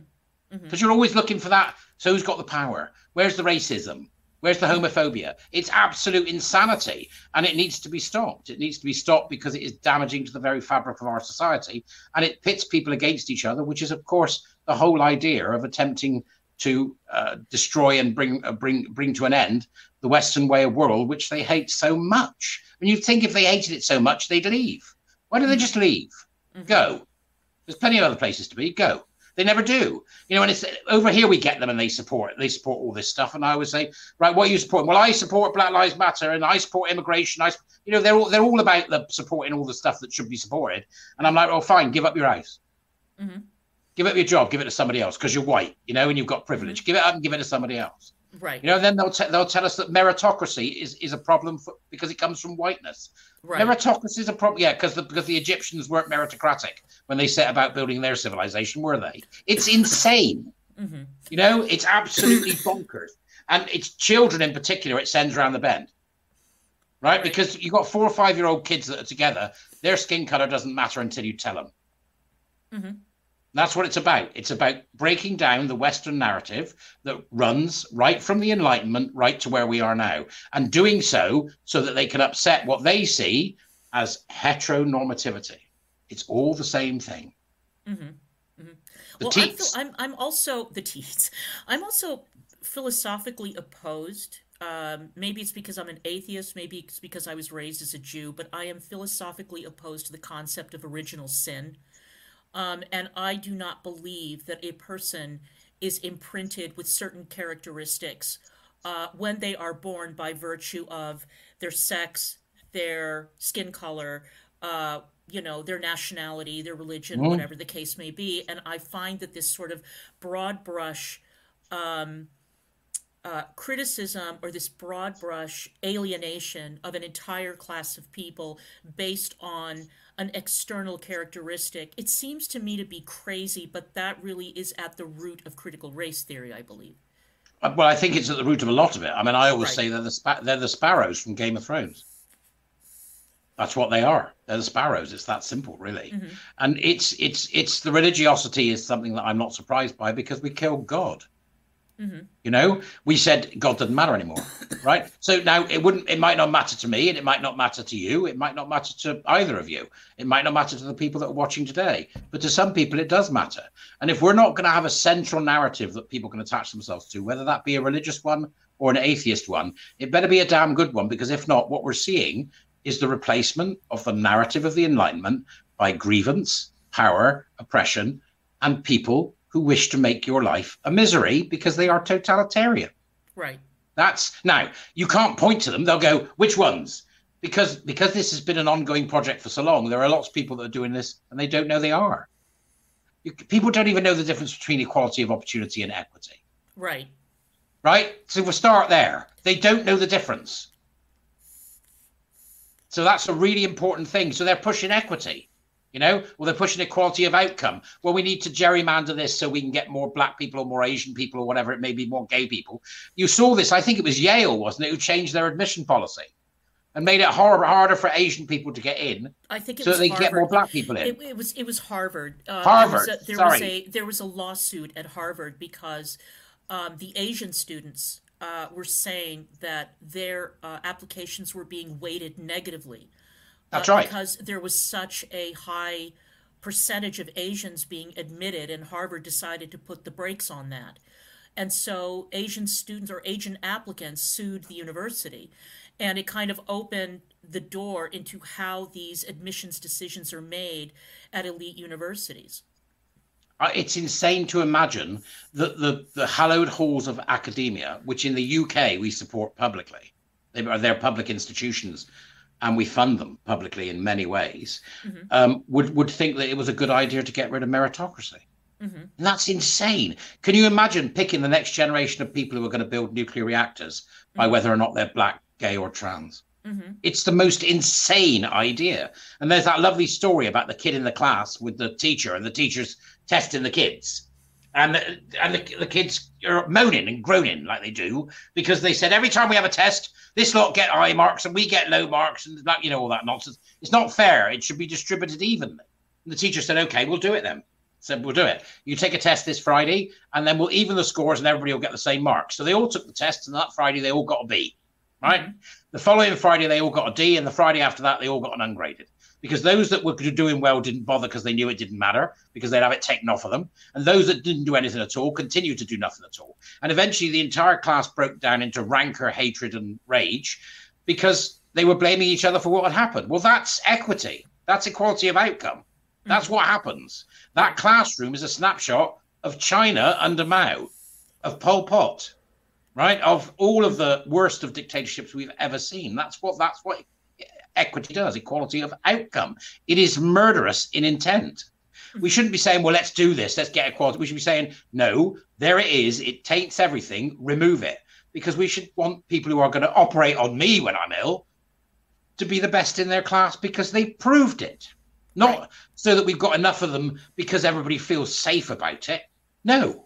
because mm-hmm. you're always looking for that. So who's got the power? Where's the racism? Where's the homophobia? It's absolute insanity, and it needs to be stopped. It needs to be stopped because it is damaging to the very fabric of our society, and it pits people against each other, which is, of course, the whole idea of attempting to uh, destroy and bring uh, bring bring to an end the Western way of world, which they hate so much. And you'd think if they hated it so much, they'd leave. Why don't they just leave? Mm-hmm. Go. There's plenty of other places to be. Go. They never do. You know, and it's over here we get them and they support they support all this stuff. And I always say, right, what are you supporting? Well, I support Black Lives Matter and I support immigration. I, you know, they're all they're all about the supporting all the stuff that should be supported. And I'm like, oh, fine, give up your house. Mm-hmm. Give up your job, give it to somebody else because you're white, you know, and you've got privilege. Give it up and give it to somebody else. Right. You know, then they'll t- they'll tell us that meritocracy is, is a problem for, because it comes from whiteness. Right. Meritocracy is a problem, yeah, because the because the Egyptians weren't meritocratic when they set about building their civilization, were they? It's insane. mm-hmm. You know, it's absolutely bonkers, and it's children in particular. It sends around the bend, right? Because you've got four or five year old kids that are together. Their skin color doesn't matter until you tell them. Mm-hmm. That's what it's about. It's about breaking down the Western narrative that runs right from the Enlightenment right to where we are now, and doing so so that they can upset what they see as heteronormativity. It's all the same thing. Mm-hmm. Mm-hmm. The well, teats. I'm, I'm, also the teats. I'm also philosophically opposed. Um, maybe it's because I'm an atheist. Maybe it's because I was raised as a Jew. But I am philosophically opposed to the concept of original sin. Um, and I do not believe that a person is imprinted with certain characteristics uh, when they are born by virtue of their sex, their skin color, uh, you know, their nationality, their religion, Mm. whatever the case may be. And I find that this sort of broad brush um, uh, criticism or this broad brush alienation of an entire class of people based on an external characteristic, it seems to me to be crazy, but that really is at the root of critical race theory, I believe. Uh, Well, I think it's at the root of a lot of it. I mean, I always Right. say they're the spa- they're the sparrows from Game of Thrones. That's what they are. They're the sparrows. It's that simple, really. Mhm. And it's it's it's the religiosity is something that I'm not surprised by because we killed God. Mhm. You know, we said God doesn't matter anymore, right? So now it wouldn't. It might not matter to me, and it might not matter to you. It might not matter to either of you. It might not matter to the people that are watching today. But to some people, it does matter. And if we're not going to have a central narrative that people can attach themselves to, whether that be a religious one or an atheist one, it better be a damn good one. Because if not, what we're seeing is the replacement of the narrative of the Enlightenment by grievance, power, oppression, and people who wish to make your life a misery because they are totalitarian. Right. That's now you can't point to them. They'll go, which ones? Because because this has been an ongoing project for so long, there are lots of people that are doing this and they don't know they are. You, people don't even know the difference between equality of opportunity and equity, Right. right? So we'll start there. They don't know the difference. So that's a really important thing. So they're pushing equity, you know, well, they're pushing equality of outcome. Well, we need to gerrymander this so we can get more black people or more Asian people or whatever it may be, more gay people. You saw this, I think it was Yale, wasn't it, who changed their admission policy and made it hard, harder for Asian people to get in I think it so they can get more black people in. It, it was it was Harvard. Uh, Harvard, There was, a, there sorry. was a there was a lawsuit at Harvard because um, the Asian students uh, were saying that their uh, applications were being weighted negatively. That's right. Because there was such a high percentage of Asians being admitted, and Harvard decided to put the brakes on that. And so Asian students or Asian applicants sued the university. And it kind of opened the door into how these admissions decisions are made at elite universities. Uh, it's insane to imagine that the, the hallowed halls of academia, which in the UK we support publicly, they are they're public institutions, and we fund them publicly in many ways, Mhm. um, would would think that it was a good idea to get rid of meritocracy. hmm And that's insane. Can you imagine picking the next generation of people who are going to build nuclear reactors by Mhm. whether or not they're black, gay, or trans? hmm It's the most insane idea. And there's that lovely story about the kid in the class with the teacher, and the teacher's testing the kids. And the, and the, the kids are moaning and groaning like they do because they said every time we have a test, this lot get high marks and we get low marks and that you know all that nonsense. It's not fair. It should be distributed evenly. And the teacher said, "Okay, we'll do it then." Said, "We'll do it. You take a test this Friday, and then we'll even the scores, and everybody will get the same marks." So they all took the test, and that Friday they all got a B. Right. Mm-hmm. The following Friday, they all got a D, and the Friday after that, they all got an ungraded. Because those that were doing well didn't bother because they knew it didn't matter, because they'd have it taken off of them. And those that didn't do anything at all continued to do nothing at all. And eventually, the entire class broke down into rancor, hatred, and rage because they were blaming each other for what had happened. Well, that's equity, that's equality of outcome. That's what happens. That classroom is a snapshot of China under Mao, of Pol Pot right? Of all of the worst of dictatorships we've ever seen. That's what that's what equity does, equality of outcome. It is murderous in intent. We shouldn't be saying, well, let's do this, let's get equality. We should be saying, no, there it is, it taints everything, remove it. Because we should want people who are going to operate on me when I'm ill to be the best in their class because they proved it. Not Right. so that we've got enough of them because everybody feels safe about it. No,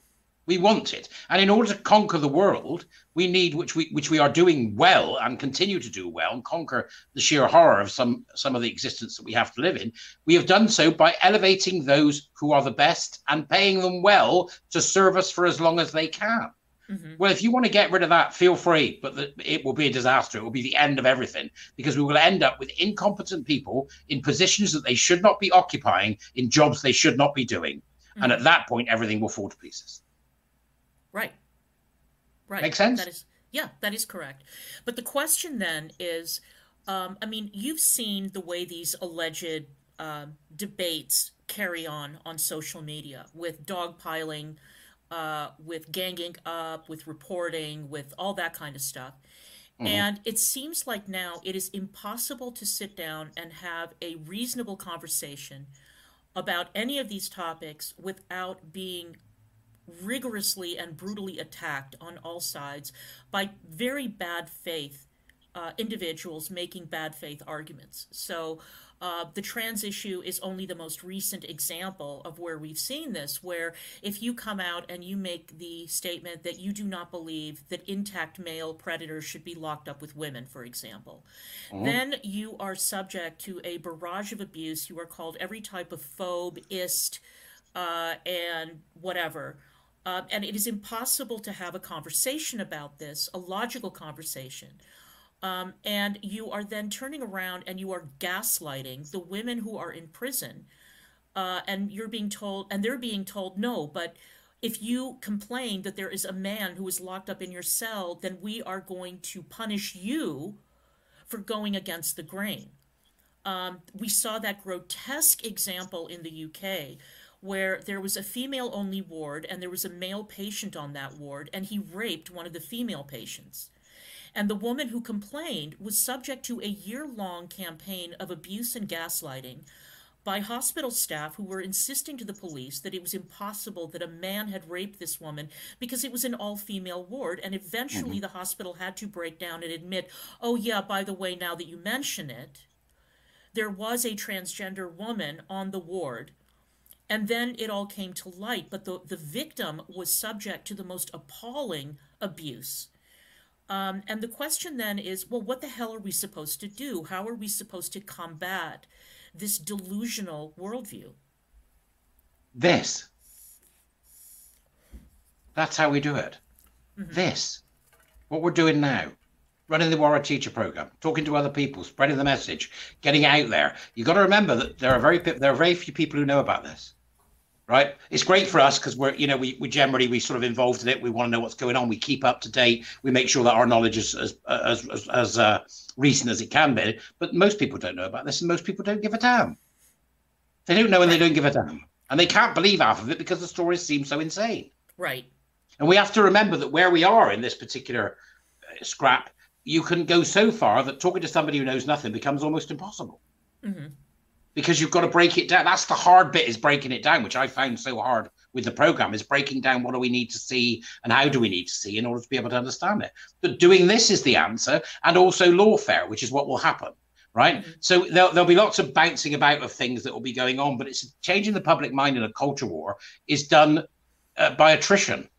We want it. And in order to conquer the world, we need, which we which we are doing well and continue to do well, and conquer the sheer horror of some some of the existence that we have to live in. We have done so by elevating those who are the best and paying them well to serve us for as long as they can. Mm-hmm. Well, if you want to get rid of that, feel free, but the, it will be a disaster. It will be the end of everything because we will end up with incompetent people in positions that they should not be occupying, in jobs they should not be doing. Mm-hmm. And at that point, everything will fall to pieces. Right. Right. Make sense? That is, yeah, that is correct. But the question then is um, I mean, you've seen the way these alleged uh, debates carry on on social media with dogpiling uh, with ganging up, with reporting, with all that kind of stuff. Mm-hmm. And it seems like now it is impossible to sit down and have a reasonable conversation about any of these topics without being rigorously and brutally attacked on all sides by very bad faith uh, individuals making bad faith arguments. So uh, the trans issue is only the most recent example of where we've seen this, where if you come out and you make the statement that you do not believe that intact male predators should be locked up with women, for example, mm-hmm. then you are subject to a barrage of abuse. You are called every type of phobe, ist, uh, and whatever. Uh, and it is impossible to have a conversation about this, a logical conversation, um, and you are then turning around and you are gaslighting the women who are in prison. Uh, and you're being told, and they're being told, no, but if you complain that there is a man who is locked up in your cell, then we are going to punish you for going against the grain. Um, we saw that grotesque example in the UK where there was a female only ward and there was a male patient on that ward, and he raped one of the female patients. And the woman who complained was subject to a year long campaign of abuse and gaslighting by hospital staff who were insisting to the police that it was impossible that a man had raped this woman because it was an all female ward. And eventually mm-hmm. the hospital had to break down and admit, oh, yeah, by the way, now that you mention it, there was a transgender woman on the ward. And then it all came to light, but the, the victim was subject to the most appalling abuse um, and the question then is well, what the hell are we supposed to do? How are we supposed to combat this delusional worldview? This. That's how we do it. Mm-hmm. This. What we're doing now. Running the Warrior Teacher Program, talking to other people, spreading the message, getting out there. You've got to remember that there are very there are very few people who know about this right? It's great for us because we're, you know, we, we generally we sort of involved in it. We want to know what's going on. We keep up to date. We make sure that our knowledge is as as as, as uh, recent as it can be. But most people don't know about this, and most people don't give a damn. They don't know and they don't give a damn, and they can't believe half of it because the stories seem so insane. Right. And we have to remember that where we are in this particular uh, scrap, you can go so far that talking to somebody who knows nothing becomes almost impossible. Mm-hmm because you've got to break it down. That's the hard bit is breaking it down, which I found so hard with the program is breaking down what do we need to see and how do we need to see in order to be able to understand it. But doing this is the answer, and also lawfare, which is what will happen. Right. Mm-hmm. So there'll, there'll be lots of bouncing about of things that will be going on, but it's changing the public mind in a culture war is done uh, by attrition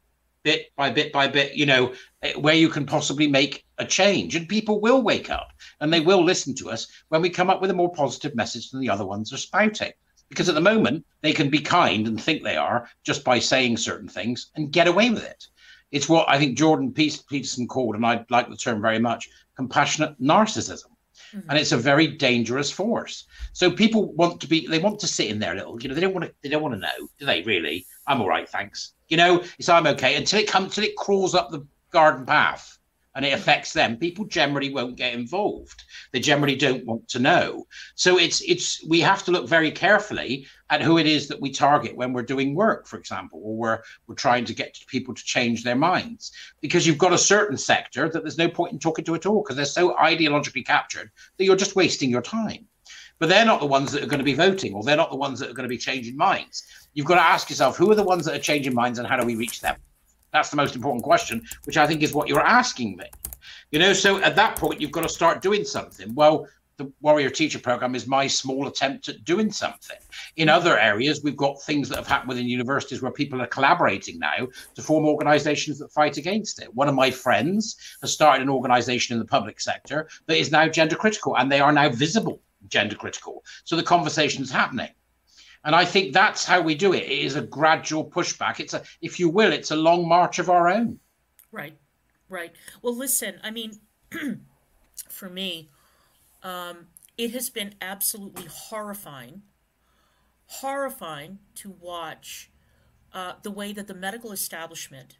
bit by bit by bit, you know, eh, where you can possibly make a change. And people will wake up and they will listen to us when we come up with a more positive message than the other ones are spouting. Because at the moment, they can be kind and think they are just by saying certain things and get away with it. It's what I think Jordan Peterson called, and I like the term very much, compassionate narcissism. Mm-hmm. And it's a very dangerous force. So people want to be, they want to sit in their little, you know, they don't want to, they don't want to know, do they really? I'm all right, thanks. You know, it's I'm okay until it comes, until it crawls up the garden path and it affects them. People generally won't get involved. They generally don't want to know. So it's it's we have to look very carefully at who it is that we target when we're doing work for example or we're we're trying to get people to change their minds. Because you've got a certain sector that there's no point in talking to at all because they're so ideologically captured that you're just wasting your time. But they're not the ones that are going to be voting or they're not the ones that are going to be changing minds. You've got to ask yourself who are the ones that are changing minds and how do we reach them that's the most important question, which I think is what you're asking me. You know, so at that point, you've got to start doing something. Well, the warrior teacher program is my small attempt at doing something. In other areas, we've got things that have happened within universities where people are collaborating now to form organizations that fight against it. One of my friends has started an organization in the public sector that is now gender critical, and they are now visible gender critical. So the conversation is happening. And I think that's how we do it. It is a gradual pushback. It's a, if you will, it's a long march of our own. Right, right. Well, listen, I mean, for me, um, it has been absolutely horrifying, horrifying to watch uh, the way that the medical establishment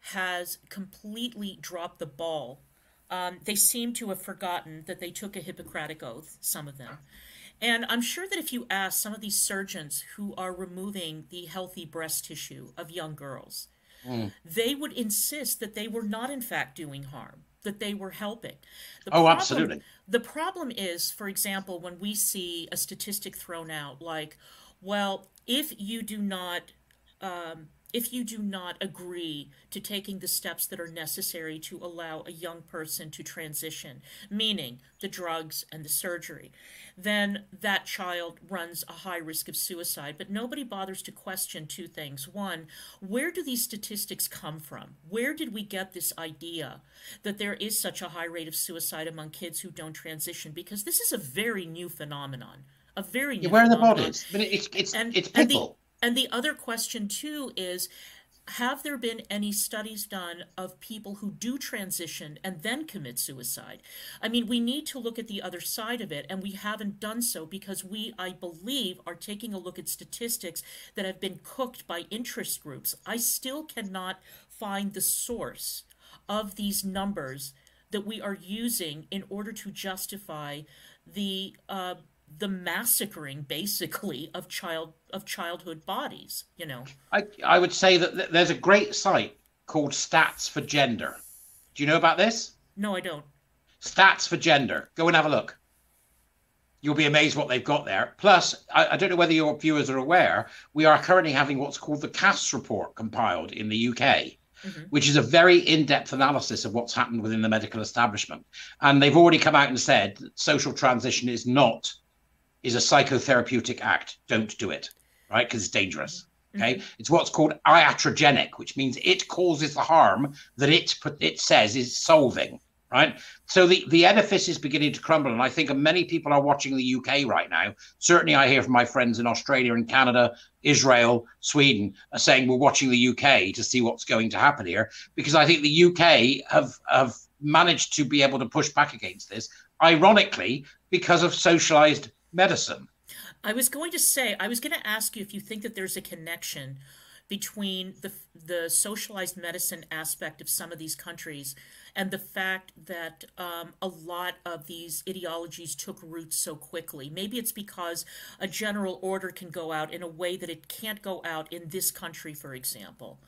has completely dropped the ball. Um, they seem to have forgotten that they took a Hippocratic oath, some of them. And I'm sure that if you ask some of these surgeons who are removing the healthy breast tissue of young girls, mm. they would insist that they were not, in fact, doing harm, that they were helping. The oh, problem, absolutely. The problem is, for example, when we see a statistic thrown out like, well, if you do not um, if you do not agree to taking the steps that are necessary to allow a young person to transition, meaning the drugs and the surgery, then that child runs a high risk of suicide. But nobody bothers to question two things. One, where do these statistics come from? Where did we get this idea that there is such a high rate of suicide among kids who don't transition? Because this is a very new phenomenon. A very new yeah, where phenomenon. are the bodies? But it's it's and, it's people. And the other question, too, is have there been any studies done of people who do transition and then commit suicide? I mean, we need to look at the other side of it, and we haven't done so because we, I believe, are taking a look at statistics that have been cooked by interest groups. I still cannot find the source of these numbers that we are using in order to justify the uh, the massacring basically of child of childhood bodies you know? I i would say that there's a great site called stats for gender. Do you know about this? No i don't. Stats for gender. Go and have a look. You'll be amazed what they've got there. Plus I, I don't know whether your viewers are aware we are currently having what's called the cass report compiled in the uk Mm-hmm. which is a very in-depth analysis of what's happened within the medical establishment. And they've already come out and said social transition is not is a psychotherapeutic act. Don't do it, right? Because it's dangerous. Okay, mm-hmm. it's what's called iatrogenic, which means it causes the harm that it it says is solving. Right, so the the edifice is beginning to crumble, and I think many people are watching the UK right now. Certainly, I hear from my friends in Australia and Canada, Israel, Sweden, are saying we're watching the UK to see what's going to happen here, because I think the UK have have managed to be able to push back against this. Ironically, because of socialized medicine. I was going to say, I was going to ask you if you think that there's a connection between the the socialized medicine aspect of some of these countries and the fact that um, a lot of these ideologies took root so quickly. Maybe it's because a general order can go out in a way that it can't go out in this country, for example.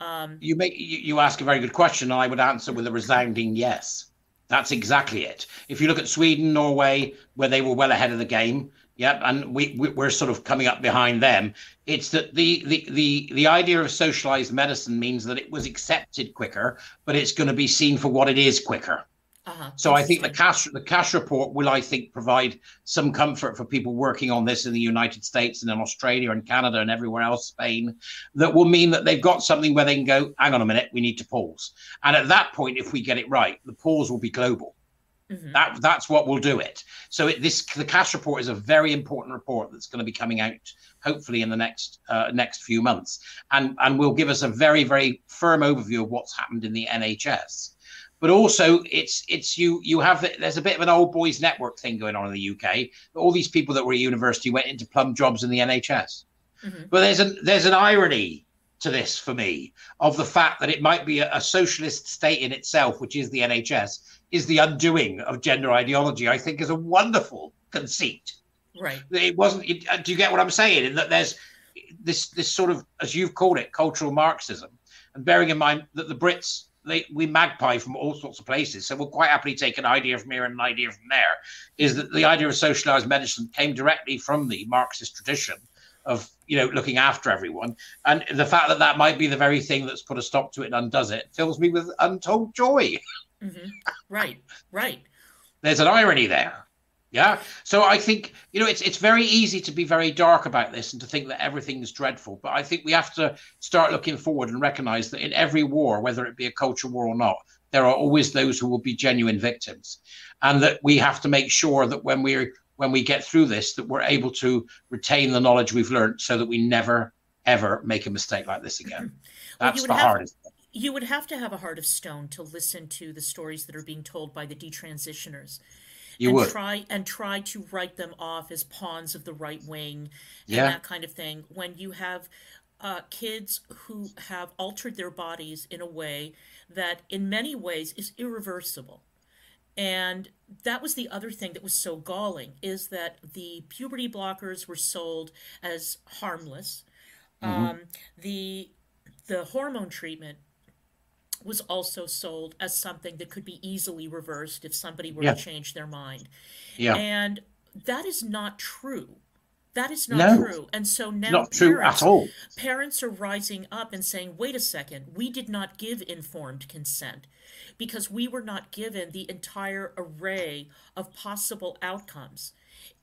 Um, you make you, you ask a very good question, and I would answer with a resounding yes. That's exactly it. If you look at Sweden, Norway, where they were well ahead of the game, yeah, and we, we are sort of coming up behind them. It's that the the the the idea of socialized medicine means that it was accepted quicker, but it's going to be seen for what it is quicker. Uh-huh. So I think the Cass the Cass report will, I think, provide some comfort for people working on this in the United States and in Australia and Canada and everywhere else, Spain, that will mean that they've got something where they can go, hang on a minute, we need to pause. And at that point, if we get it right, the pause will be global. Mm-hmm. That that's what will do it. So it, this the Cass report is a very important report that's going to be coming out hopefully in the next uh, next few months, and and will give us a very very firm overview of what's happened in the NHS but also it's it's you you have there's a bit of an old boys network thing going on in the UK. All these people that were at university went into plum jobs in the NHS. Mm-hmm. But there's an there's an irony to this for me of the fact that it might be a, a, socialist state in itself, which is the NHS, is the undoing of gender ideology. I think is a wonderful conceit. Right. It wasn't. It, uh, do you get what I'm saying? In that there's this this sort of as you've called it cultural Marxism, and bearing in mind that the Brits they, we magpie from all sorts of places. So we'll quite happily take an idea from here and an idea from there. Is that the idea of socialized medicine came directly from the Marxist tradition of you know looking after everyone, and the fact that that might be the very thing that's put a stop to it and undoes it fills me with untold joy. Mm-hmm. Right, right. There's an irony there. Yeah. So I think, you know, it's it's very easy to be very dark about this and to think that everything is dreadful. But I think we have to start looking forward and recognize that in every war, whether it be a culture war or not, there are always those who will be genuine victims. And that we have to make sure that when we're when we get through this, that we're able to retain the knowledge we've learned so that we never ever make a mistake like this again. That's well, the have, hardest. You would have to have a heart of stone to listen to the stories that are being told by the detransitioners you and would try and try to write them off as pawns of the right wing and yeah. that kind of thing. When you have uh, kids who have altered their bodies in a way that, in many ways, is irreversible. And that was the other thing that was so galling is that the puberty blockers were sold as harmless. Mm-hmm. Um, the the hormone treatment was also sold as something that could be easily reversed if somebody were yeah. to change their mind. Yeah. And that is not true. That is not no, true. And so now not true at all. parents are rising up and saying, wait a second, we did not give informed consent because we were not given the entire array of possible outcomes.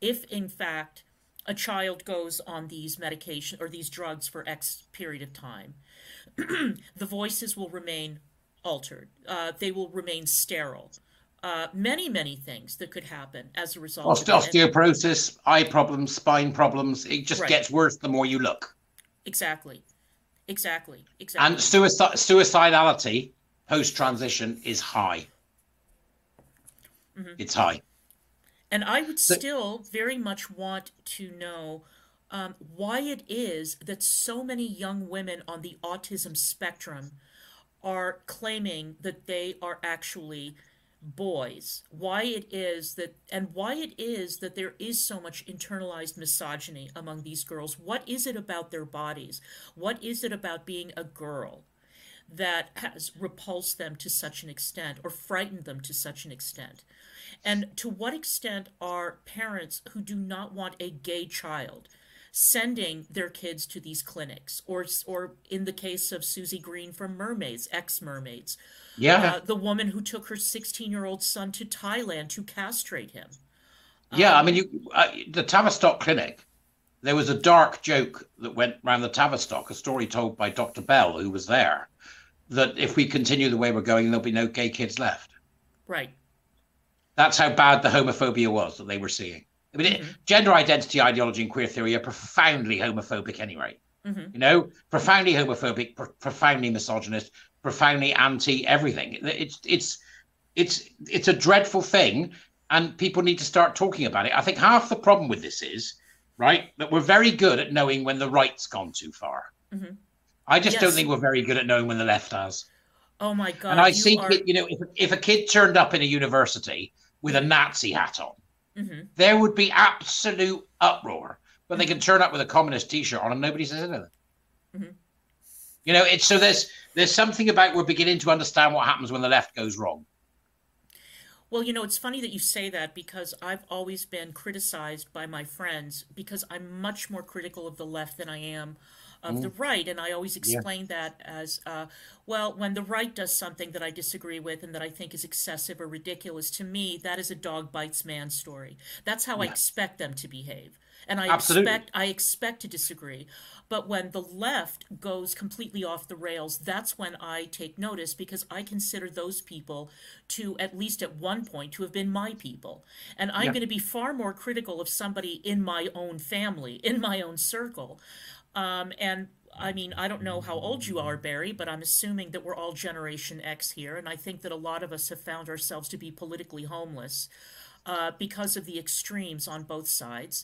If, in fact, a child goes on these medication or these drugs for X period of time, the voices will remain altered. Uh, they will remain sterile. Uh, many, many things that could happen as a result. Of osteoporosis, eye problems, spine problems. It just right. gets worse the more you look. Exactly. Exactly. Exactly. And suicide, suicidality post transition is high. Mm-hmm. It's high. And I would still very much want to know um, why it is that so many young women on the autism spectrum are claiming that they are actually boys. Why it is that and why it is that there is so much internalized misogyny among these girls. What is it about their bodies? What is it about being a girl that has repulsed them to such an extent or frightened them to such an extent and to what extent are parents who do not want a gay child sending their kids to these clinics, or or in the case of Susie Green from Mermaids, ex Mermaids, yeah, uh, the woman who took her 16 year old son to Thailand to castrate him. Yeah, um, I mean, you, uh, the Tavistock Clinic. There was a dark joke that went around the Tavistock, a story told by Dr. Bell, who was there, that if we continue the way we're going, there'll be no gay kids left. Right. That's how bad the homophobia was that they were seeing. I mean, mm-hmm. gender identity ideology and queer theory are profoundly homophobic anyway. Mm-hmm. You know, profoundly homophobic, pro- profoundly misogynist, profoundly anti everything. It's it's it's it's a dreadful thing, and people need to start talking about it. I think half the problem with this is right that we're very good at knowing when the right's gone too far. Mm-hmm. I just yes. don't think we're very good at knowing when the left has. Oh my god! And I think are... you know, if if a kid turned up in a university with a Nazi hat on mm-hmm. there would be absolute uproar. But they can turn up with a communist T-shirt on, and nobody says anything. Mm-hmm. You know, it's so there's there's something about we're beginning to understand what happens when the left goes wrong. Well, you know, it's funny that you say that because I've always been criticized by my friends because I'm much more critical of the left than I am of mm. the right. And I always explain yeah. that as uh, well, when the right does something that I disagree with and that I think is excessive or ridiculous, to me, that is a dog bites man story. That's how yeah. I expect them to behave. And I Absolutely. expect I expect to disagree. But when the left goes completely off the rails, that's when I take notice because I consider those people to, at least at one point, to have been my people. And I'm yeah. going to be far more critical of somebody in my own family, in my own circle. Um, and I mean, I don't know how old you are, Barry, but I'm assuming that we're all Generation X here. And I think that a lot of us have found ourselves to be politically homeless uh, because of the extremes on both sides.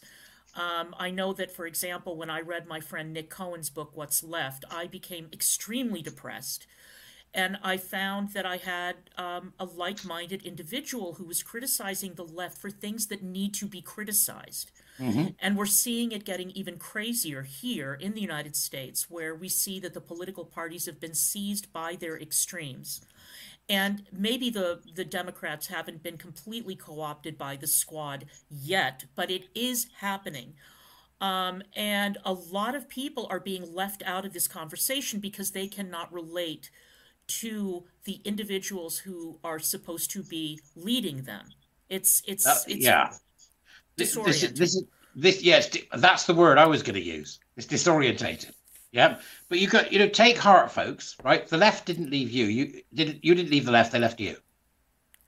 Um, I know that, for example, when I read my friend Nick Cohen's book, What's Left, I became extremely depressed. And I found that I had um, a like minded individual who was criticizing the left for things that need to be criticized. Mm-hmm. And we're seeing it getting even crazier here in the United States, where we see that the political parties have been seized by their extremes. And maybe the, the Democrats haven't been completely co opted by the squad yet, but it is happening. Um, and a lot of people are being left out of this conversation because they cannot relate to the individuals who are supposed to be leading them. It's it's, uh, it's yeah This, this, Disoriented. this is this. Yes, that's the word I was going to use. It's disorientated. Yeah, but you got you know take heart, folks. Right, the left didn't leave you. You didn't. You didn't leave the left. They left you.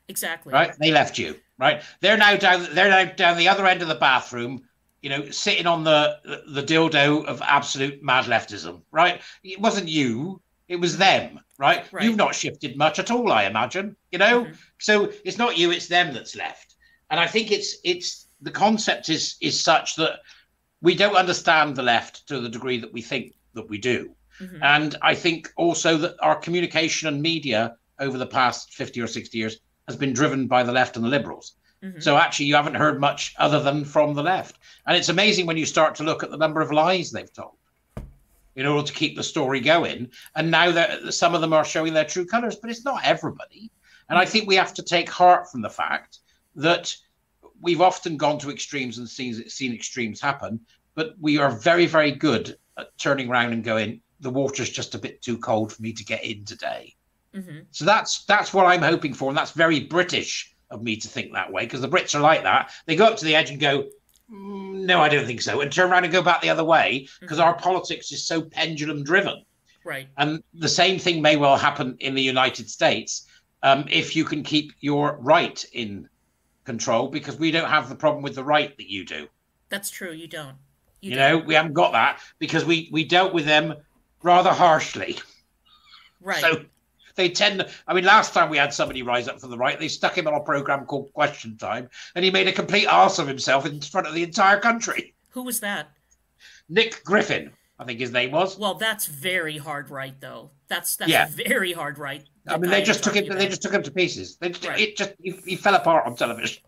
Exactly. Right, they left you. Right, they're now down. They're now down the other end of the bathroom. You know, sitting on the the dildo of absolute mad leftism. Right, it wasn't you. It was them. Right, Right. you've not shifted much at all. I imagine. You know, Mhm. so it's not you. It's them that's left. And I think it's it's the concept is is such that we don't understand the left to the degree that we think that we do. Mhm. And I think also that our communication and media over the past 50 or 60 years has been driven by the left and the liberals. Mhm. So actually, you haven't heard much other than from the left. And it's amazing when you start to look at the number of lies they've told in order to keep the story going. And now that some of them are showing their true colors, but it's not everybody. And I think we have to take heart from the fact that we've often gone to extremes and seen, seen extremes happen, but we are very, very good at turning around and going, the water's just a bit too cold for me to get in today. Mhm. So that's that's what I'm hoping for, and that's very British of me to think that way because the Brits are like that. They go up to the edge and go, "Mm, "No, I don't think so," and turn around and go back the other way because our politics is so pendulum driven. Right. And the same thing may well happen in the United States um, if you can keep your right in control, because we don't have the problem with the right that you do. That's true. You don't. You, You, know, don't. we haven't got that because we we dealt with them rather harshly. Right. So they tend. I mean, last time we had somebody rise up for the right, they stuck him on a program called Question Time, and he made a complete ass of himself in front of the entire country. Who was that? Nick Griffin, I think his name was. Well, that's very hard right, though. That's that's Yeah. very hard right. I mean, they just took him. They just took him to pieces. They just, Right. it just he, he fell apart on television.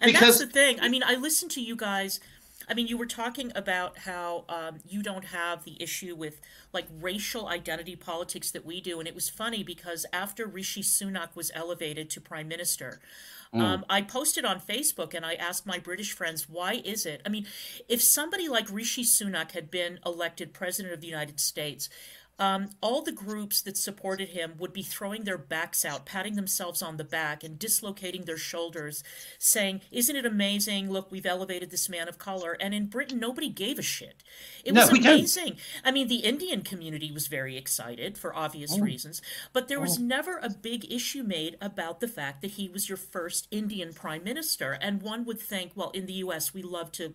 And Because- that's the thing. I mean, I listened to you guys. I mean, you were talking about how um, you don't have the issue with like racial identity politics that we do, and it was funny because after Rishi Sunak was elevated to prime minister, um, I posted on Facebook and I asked my British friends, why is it? I mean, if somebody like Rishi Sunak had been elected president of the United States, um, all the groups that supported him would be throwing their backs out, patting themselves on the back, and dislocating their shoulders, saying, Isn't it amazing? Look, we've elevated this man of color. And in Britain, nobody gave a shit. It No, was don't. amazing. I mean, the Indian community was very excited for obvious reasons, but there was never a big issue made about the fact that he was your first Indian prime minister. And one would think, well, in the US, we love to,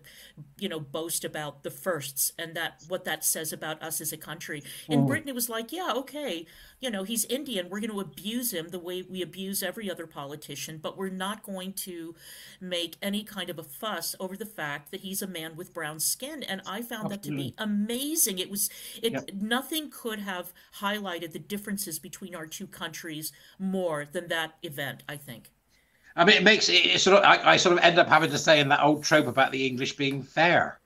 you know, boast about the firsts and that what that says about us as a country. In Britain, it was like, yeah, okay, you know, he's Indian. We're going to abuse him the way we abuse every other politician, but we're not going to make any kind of a fuss over the fact that he's a man with brown skin. And I found that to be amazing. It was it nothing could have highlighted the differences between our two countries more than that event, I think. I mean, it makes it, it sort of. I, I sort of end up having to say in that old trope about the English being fair.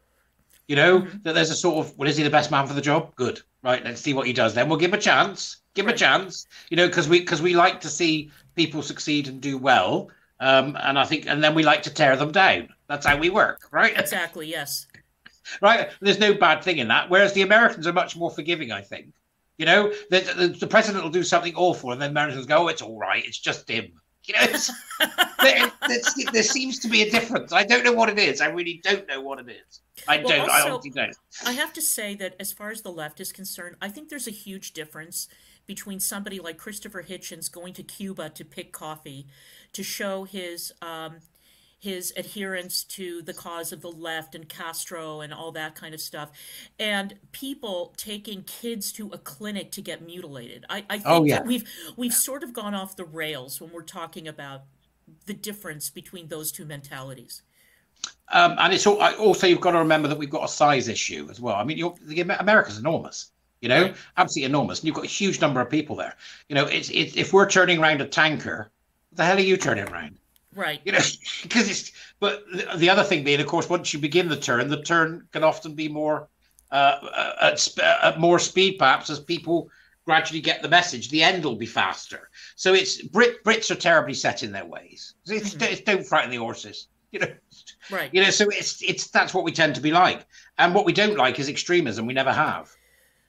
You know that there's a sort of, well, is he the best man for the job? Good, right? Let's see what he does. Then we'll give him a chance. Give him a chance. You know, because we because we like to see people succeed and do well. Um, and I think, and then we like to tear them down. That's how we work, right? Exactly, yes. right? There's no bad thing in that. Whereas the Americans are much more forgiving, I think. You know, the, the, the president will do something awful, and then Americans go, "Oh, it's all right. It's just him." You know, it's, there, there's- there seems to be a difference. I don't know what it is. I really don't know what it is. I Well, don't. I honestly don't. I have to say that as far as the left is concerned, I think there's a huge difference between somebody like Christopher Hitchens going to Cuba to pick coffee to show his um, his adherence to the cause of the left and Castro and all that kind of stuff, and people taking kids to a clinic to get mutilated. I, I think Oh, yeah. that we've we've sort of gone off the rails when we're talking about the difference between those two mentalities. Um, and it's all, also you've got to remember that we've got a size issue as well. I mean, you're, the America's enormous. You know, Right. absolutely enormous, and you've got a huge number of people there. You know, it's, it's if we're turning around a tanker, the hell are you turning around? Right. you know, because it's. But the, the other thing being, of course, once you begin the turn, the turn can often be more uh, uh, at, sp- at more speed, perhaps, as people gradually get the message. The end will be faster. So it's Brit Brits are terribly set in their ways. It's, it's don't frighten the horses. You know, Right. you know. So it's it's that's what we tend to be like, and what we don't like is extremism. We never have.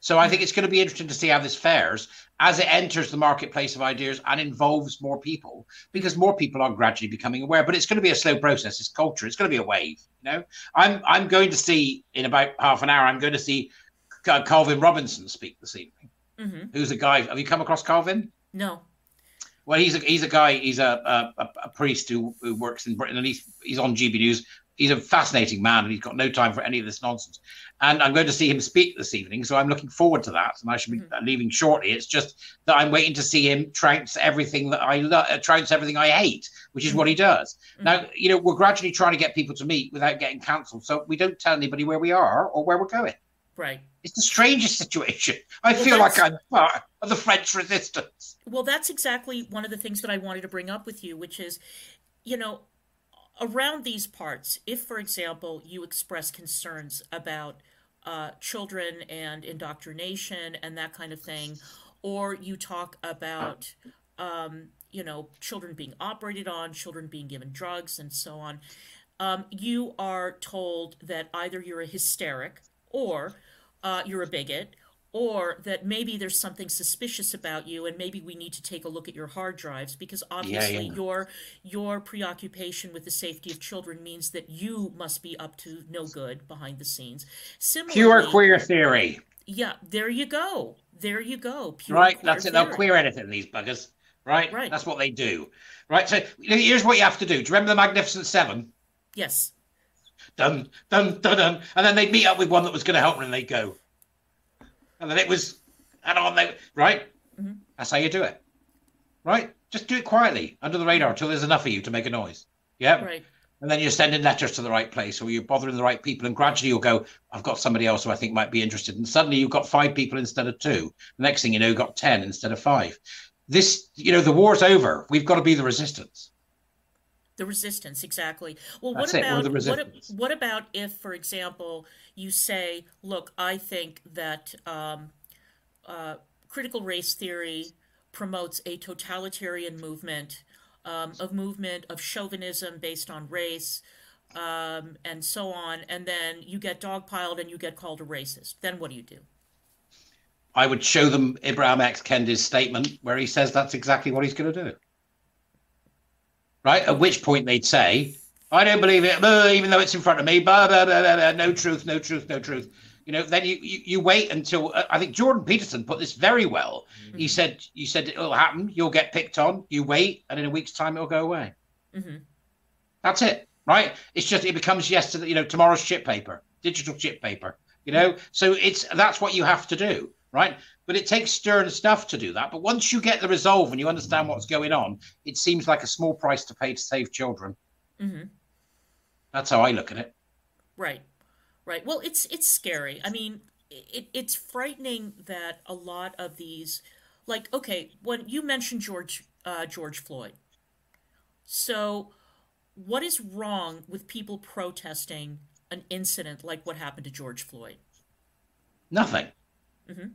So I think it's going to be interesting to see how this fares as it enters the marketplace of ideas and involves more people, because more people are gradually becoming aware. But it's going to be a slow process. It's culture. It's going to be a wave. You know, I'm I'm going to see in about half an hour. I'm going to see Calvin Robinson speak this evening. Mm-hmm. Who's a guy? Have you come across Calvin? No. Well, he's a he's a guy. He's a a, a priest who, who works in Britain, and he's he's on GB News. He's a fascinating man, and he's got no time for any of this nonsense. And I'm going to see him speak this evening, so I'm looking forward to that. And I should be mm-hmm. leaving shortly. It's just that I'm waiting to see him trounce everything that I love, uh, trounce everything I hate, which is mm-hmm. what he does. Mm-hmm. Now, you know, we're gradually trying to get people to meet without getting cancelled, so we don't tell anybody where we are or where we're going. Right. It's the strangest situation. I well, feel like I'm part of the French resistance. Well, that's exactly one of the things that I wanted to bring up with you, which is, you know, around these parts, if, for example, you express concerns about uh, children and indoctrination and that kind of thing, or you talk about, um, you know, children being operated on, children being given drugs, and so on, um, you are told that either you're a hysteric or uh, you're a bigot, or that maybe there's something suspicious about you and maybe we need to take a look at your hard drives because obviously yeah, yeah. your your preoccupation with the safety of children means that you must be up to no good behind the scenes. Similarly, pure queer theory. Yeah there you go. There you go. Pure right that's it. They'll queer anything these buggers. Right? Right. That's what they do. Right so here's what you have to do. Do you remember the magnificent seven? Yes. Dun dun dun dun, and then they'd meet up with one that was going to help them, and they'd go, and then it was, and on they right. Mm-hmm. That's how you do it, right? Just do it quietly under the radar until there's enough of you to make a noise. Yeah, right. And then you're sending letters to the right place, or you're bothering the right people, and gradually you'll go, I've got somebody else who I think might be interested, and suddenly you've got five people instead of two. The next thing you know, you've got ten instead of five. This, you know, the war's over. We've got to be the resistance. The resistance, exactly. Well, what about what, what about if, for example, you say, "Look, I think that um, uh, critical race theory promotes a totalitarian movement, um, a movement of chauvinism based on race, um, and so on," and then you get dogpiled and you get called a racist. Then what do you do? I would show them Ibram X. Kendi's statement where he says that's exactly what he's going to do right? At which point they'd say, I don't believe it, even though it's in front of me, blah, blah, blah, blah, blah, no truth, no truth, no truth. You know, then you, you, you wait until uh, I think Jordan Peterson put this very well. Mm-hmm. He said, "You said it'll happen. You'll get picked on. You wait, and in a week's time, it'll go away." Mm-hmm. That's it, right? It's just it becomes yesterday. You know, tomorrow's chip paper, digital chip paper. You know, so it's that's what you have to do, right? But it takes stern stuff to do that. But once you get the resolve and you understand what's going on, it seems like a small price to pay to save children. Mm-hmm. That's how I look at it. Right, right. Well, it's it's scary. I mean, it, it's frightening that a lot of these, like, okay, when you mentioned George uh, George Floyd, so what is wrong with people protesting an incident like what happened to George Floyd? Nothing. Mm-hmm.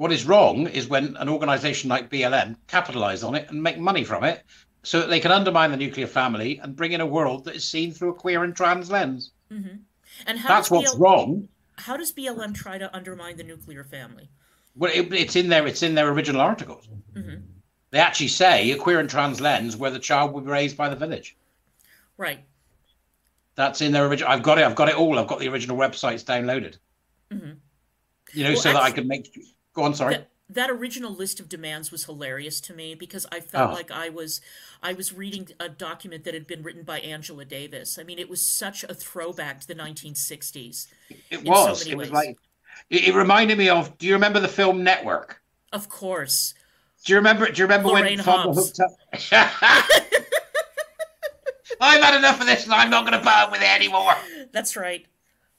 What is wrong is when an organization like BLM capitalize on it and make money from it so that they can undermine the nuclear family and bring in a world that is seen through a queer and trans lens. Mm-hmm. And that's what's wrong. How does BLM try to undermine the nuclear family? Well, it, it's in there. It's in their original articles. Mm-hmm. They actually say a queer and trans lens where the child will be raised by the village. Right. That's in their original. I've got it. I've got it all. I've got the original websites downloaded. Mm-hmm. You know, well, so that I can make Go on, sorry. That, that original list of demands was hilarious to me because I felt oh. like I was I was reading a document that had been written by Angela Davis. I mean, it was such a throwback to the 1960s. It was. So it was like it, it, reminded me of. Do you remember the film Network? Of course. Do you remember? Do you remember Lorraine when Fonda hooked up? I've had enough of this, and I'm not going to put up with it anymore. That's right.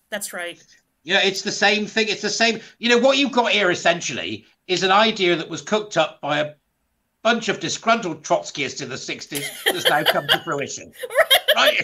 That's right. You know, it's the same thing. It's the same. You know, what you've got here essentially is an idea that was cooked up by a bunch of disgruntled Trotskyists in the 60s that's now come to fruition. Right?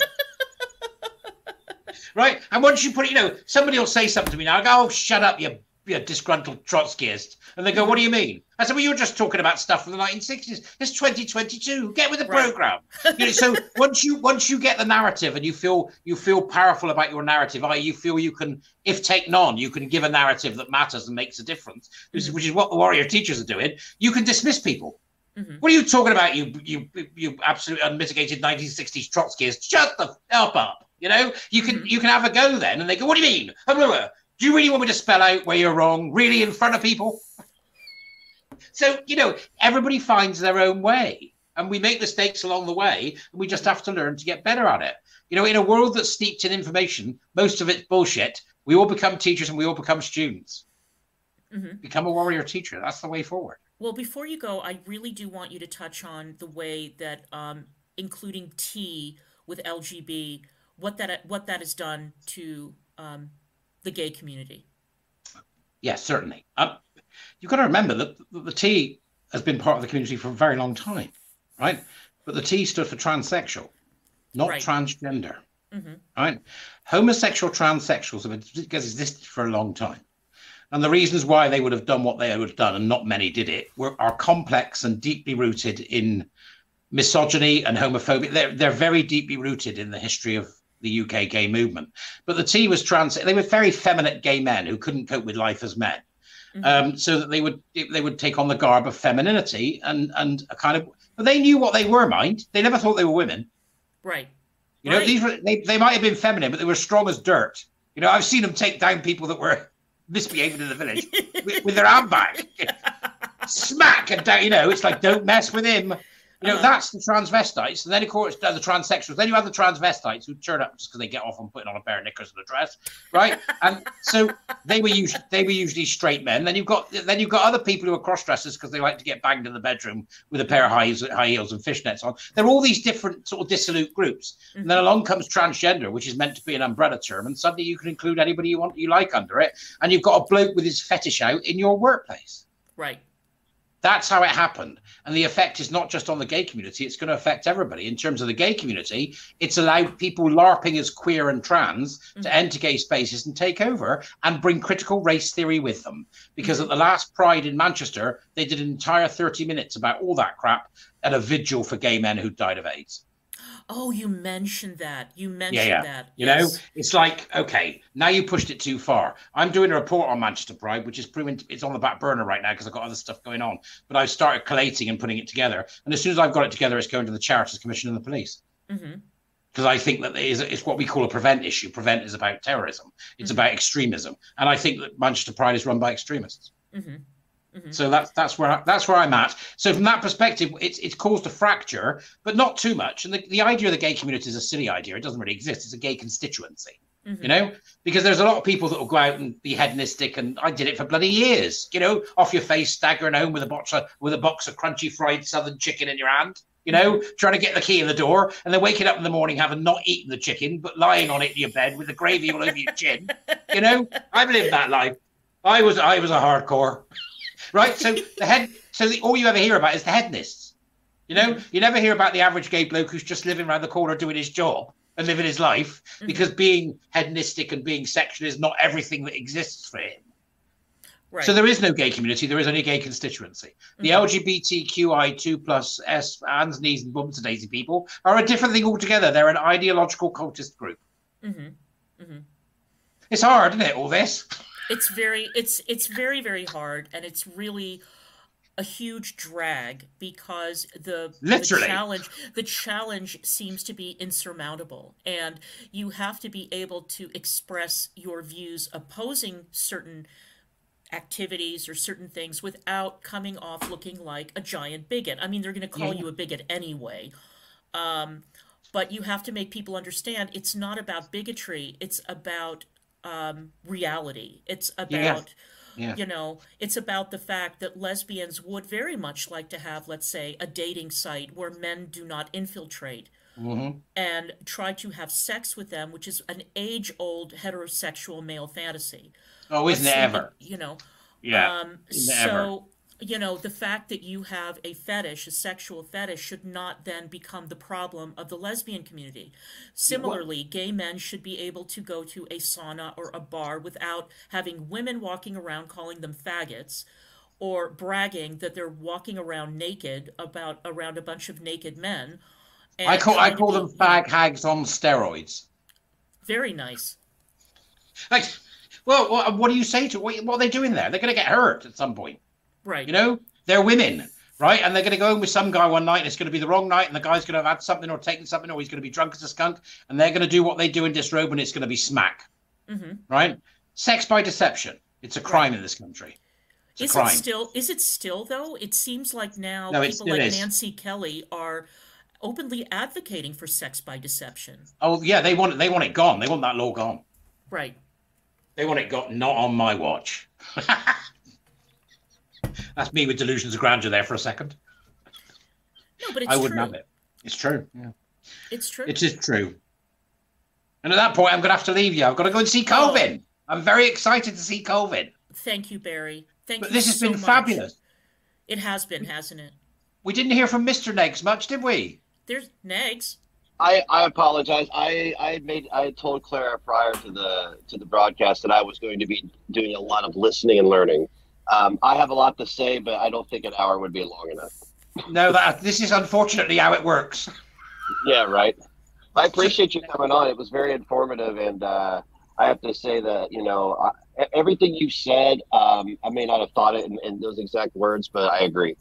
right? And once you put it, you know, somebody will say something to me now, I go, oh, shut up, you know, disgruntled Trotskyist. And they go, What do you mean? I said, Well, you're just talking about stuff from the 1960s. It's 2022. Get with the Right. program. You know, so once you once you get the narrative and you feel you feel powerful about your narrative, i.e., you feel you can, if taken on, you can give a narrative that matters and makes a difference, which, is, Mhm. which is what the warrior teachers are doing. You can dismiss people. Mhm. What are you talking about? You you you absolute unmitigated 1960s Trotskyists. Shut the f up. You know, you can Mhm. you can have a go then, and they go, "What do you mean? Do you really want me to spell out where you're wrong, really, in front of people?" So you know, everybody finds their own way, and we make mistakes along the way, and we just have to learn to get better at it. You know, in a world that's steeped in information, most of it's bullshit. We all become teachers, and we all become students. Mhm. Become a warrior teacher. That's the way forward. Well, before you go, I really do want you to touch on the way that um, including T with LGB, what that what that has done to um, the gay community. Yes, certainly. Um, you've got to remember that the, T has been part of the community for a very long time, right? But the T stood for transsexual, not Right. transgender, Mhm. right? Homosexual transsexuals have existed for a long time. And the reasons why they would have done what they would have done, and not many did it, were are complex and deeply rooted in misogyny and homophobia. They're they're very deeply rooted in the history of the UK gay movement. But the T was trans. They were very feminine gay men who couldn't cope with life as men, Mhm. um, so that they would they would take on the garb of femininity and and a kind of. But they knew what they were. Mind, they never thought they were women. Right. You know, Right. these were they, they might have been feminine, but they were strong as dirt. You know, I've seen them take down people that were misbehaving in the village with, with their handbag. Smack and down, you know, it's like don't mess with him. You know, Uh-huh. that's the transvestites. And then of course the transsexuals. Then you have the transvestites who turn up just because they get off on putting on a pair of knickers and a dress. Right. and so they were usually they were usually straight men. Then you've got then you've got other people who are cross dressers because they like to get banged in the bedroom with a pair of high heels, high heels and fishnets on. There are all these different sort of dissolute groups. And then along comes transgender, which is meant to be an umbrella term, and suddenly you can include anybody you want you like under it, and you've got a bloke with his fetish out in your workplace. Right. That's how it happened. And the effect is not just on the gay community, it's going to affect everybody. In terms of the gay community, it's allowed people LARPing as queer and trans to Mhm. enter gay spaces and take over and bring critical race theory with them. Because at the last Pride in Manchester, they did an entire 30 minutes about all that crap at a vigil for gay men who died of AIDS. Oh, you mentioned that. You mentioned yeah. that. You Yes. know, it's like, okay, now you pushed it too far. I'm doing a report on Manchester Pride, which is proven it's on the back burner right now because I've got other stuff going on. But I've started collating and putting it together. And as soon as I've got it together, it's going to the Charities Commission and the police. Mhm. Because I think that is, what we call a prevent issue. Prevent is about terrorism, it's Mhm. about extremism. And I think that Manchester Pride is run by extremists. Mhm. Mhm. So that's that's where I, that's where I'm at. So from that perspective, it's it's caused a fracture, but not too much. And the, the idea of the gay community is a silly idea. It doesn't really exist. It's a gay constituency, Mhm. you know, because there's a lot of people that will go out and be hedonistic, and I did it for bloody years, you know, off your face, staggering home with a box of, with a box of crunchy fried southern chicken in your hand. You know, trying to get the key in the door, and then waking up in the morning having not eaten the chicken, but lying on it in your bed with the gravy all over your chin. You know, I've lived that life. I was I was a hardcore right? So the head, so the, all you ever hear about is the hedonists. You know, mm. you never hear about the average gay bloke who's just living around the corner doing his job and living his life mm-hmm. because being hedonistic and being sexual is not everything that exists for him. Right. So there is no gay community. There is only a gay constituency. The mm-hmm. LGBTQI2 plus S hands, knees, and bums and daisy people are a different thing altogether. They're an ideological cultist group. Mhm. It's hard, isn't it? All this. It's very it's it's very very hard and it's really a huge drag because the, Literally. the challenge the challenge seems to be insurmountable and you have to be able to express your views opposing certain activities or certain things without coming off looking like a giant bigot. I mean, they're going to call Yeah. you a bigot anyway. Um, but you have to make people understand it's not about bigotry. It's about um, reality. It's about, Yeah. you know, it's about the fact that lesbians would very much like to have, let's say, a dating site where men do not infiltrate hmm and try to have sex with them, which is an age old heterosexual male fantasy. Oh, isn't ever? You know, Yeah. um, Isn't it ever? so you know, the fact that you have a fetish, a sexual fetish, should not then become the problem of the lesbian community. Similarly, gay men should be able to go to a sauna or a bar without having women walking around calling them faggots or bragging that they're walking around naked about around a bunch of naked men. I call I call them fag hags on steroids. Very nice. Like, well, what, what do you say to what, what are they doing there? They're going to get hurt at some point. Right. You know, they're women, right? And they're going to go home with some guy one night, and it's going to be the wrong night, and the guy's going to have had something or taken something, or he's going to be drunk as a skunk, and they're going to do what they do in disrobe, and it's going to be smack. Mm-hmm. Right? Sex by deception. It's a crime right. in this country. It's is it still? Is it still though? It seems like now no, people like is. Nancy Kelly are openly advocating for sex by deception. Oh yeah, they want it. They want it gone. They want that law gone. Right. They want it got not on my watch. That's me with delusions of grandeur there for a second. No, but it's I wouldn't true. have it. It's true. Yeah. It's true. It is true. And at that point, I'm going to have to leave you. I've got to go and see Calvin. Oh. I'm very excited to see Calvin. Thank you, Barry. Thank but you. This has so been much. fabulous. It has been, hasn't it? We didn't hear from Mr. Negs much, did we? There's Negs. I, I apologize. I, I made I told Clara prior to the to the broadcast that I was going to be doing a lot of listening and learning. Um, I have a lot to say, but I don't think an hour would be long enough. No, that this is unfortunately how it works. Yeah, right. I appreciate you coming on. It was very informative, and uh, I have to say that you know I, everything you said. Um, I may not have thought it in, in those exact words, but I agree.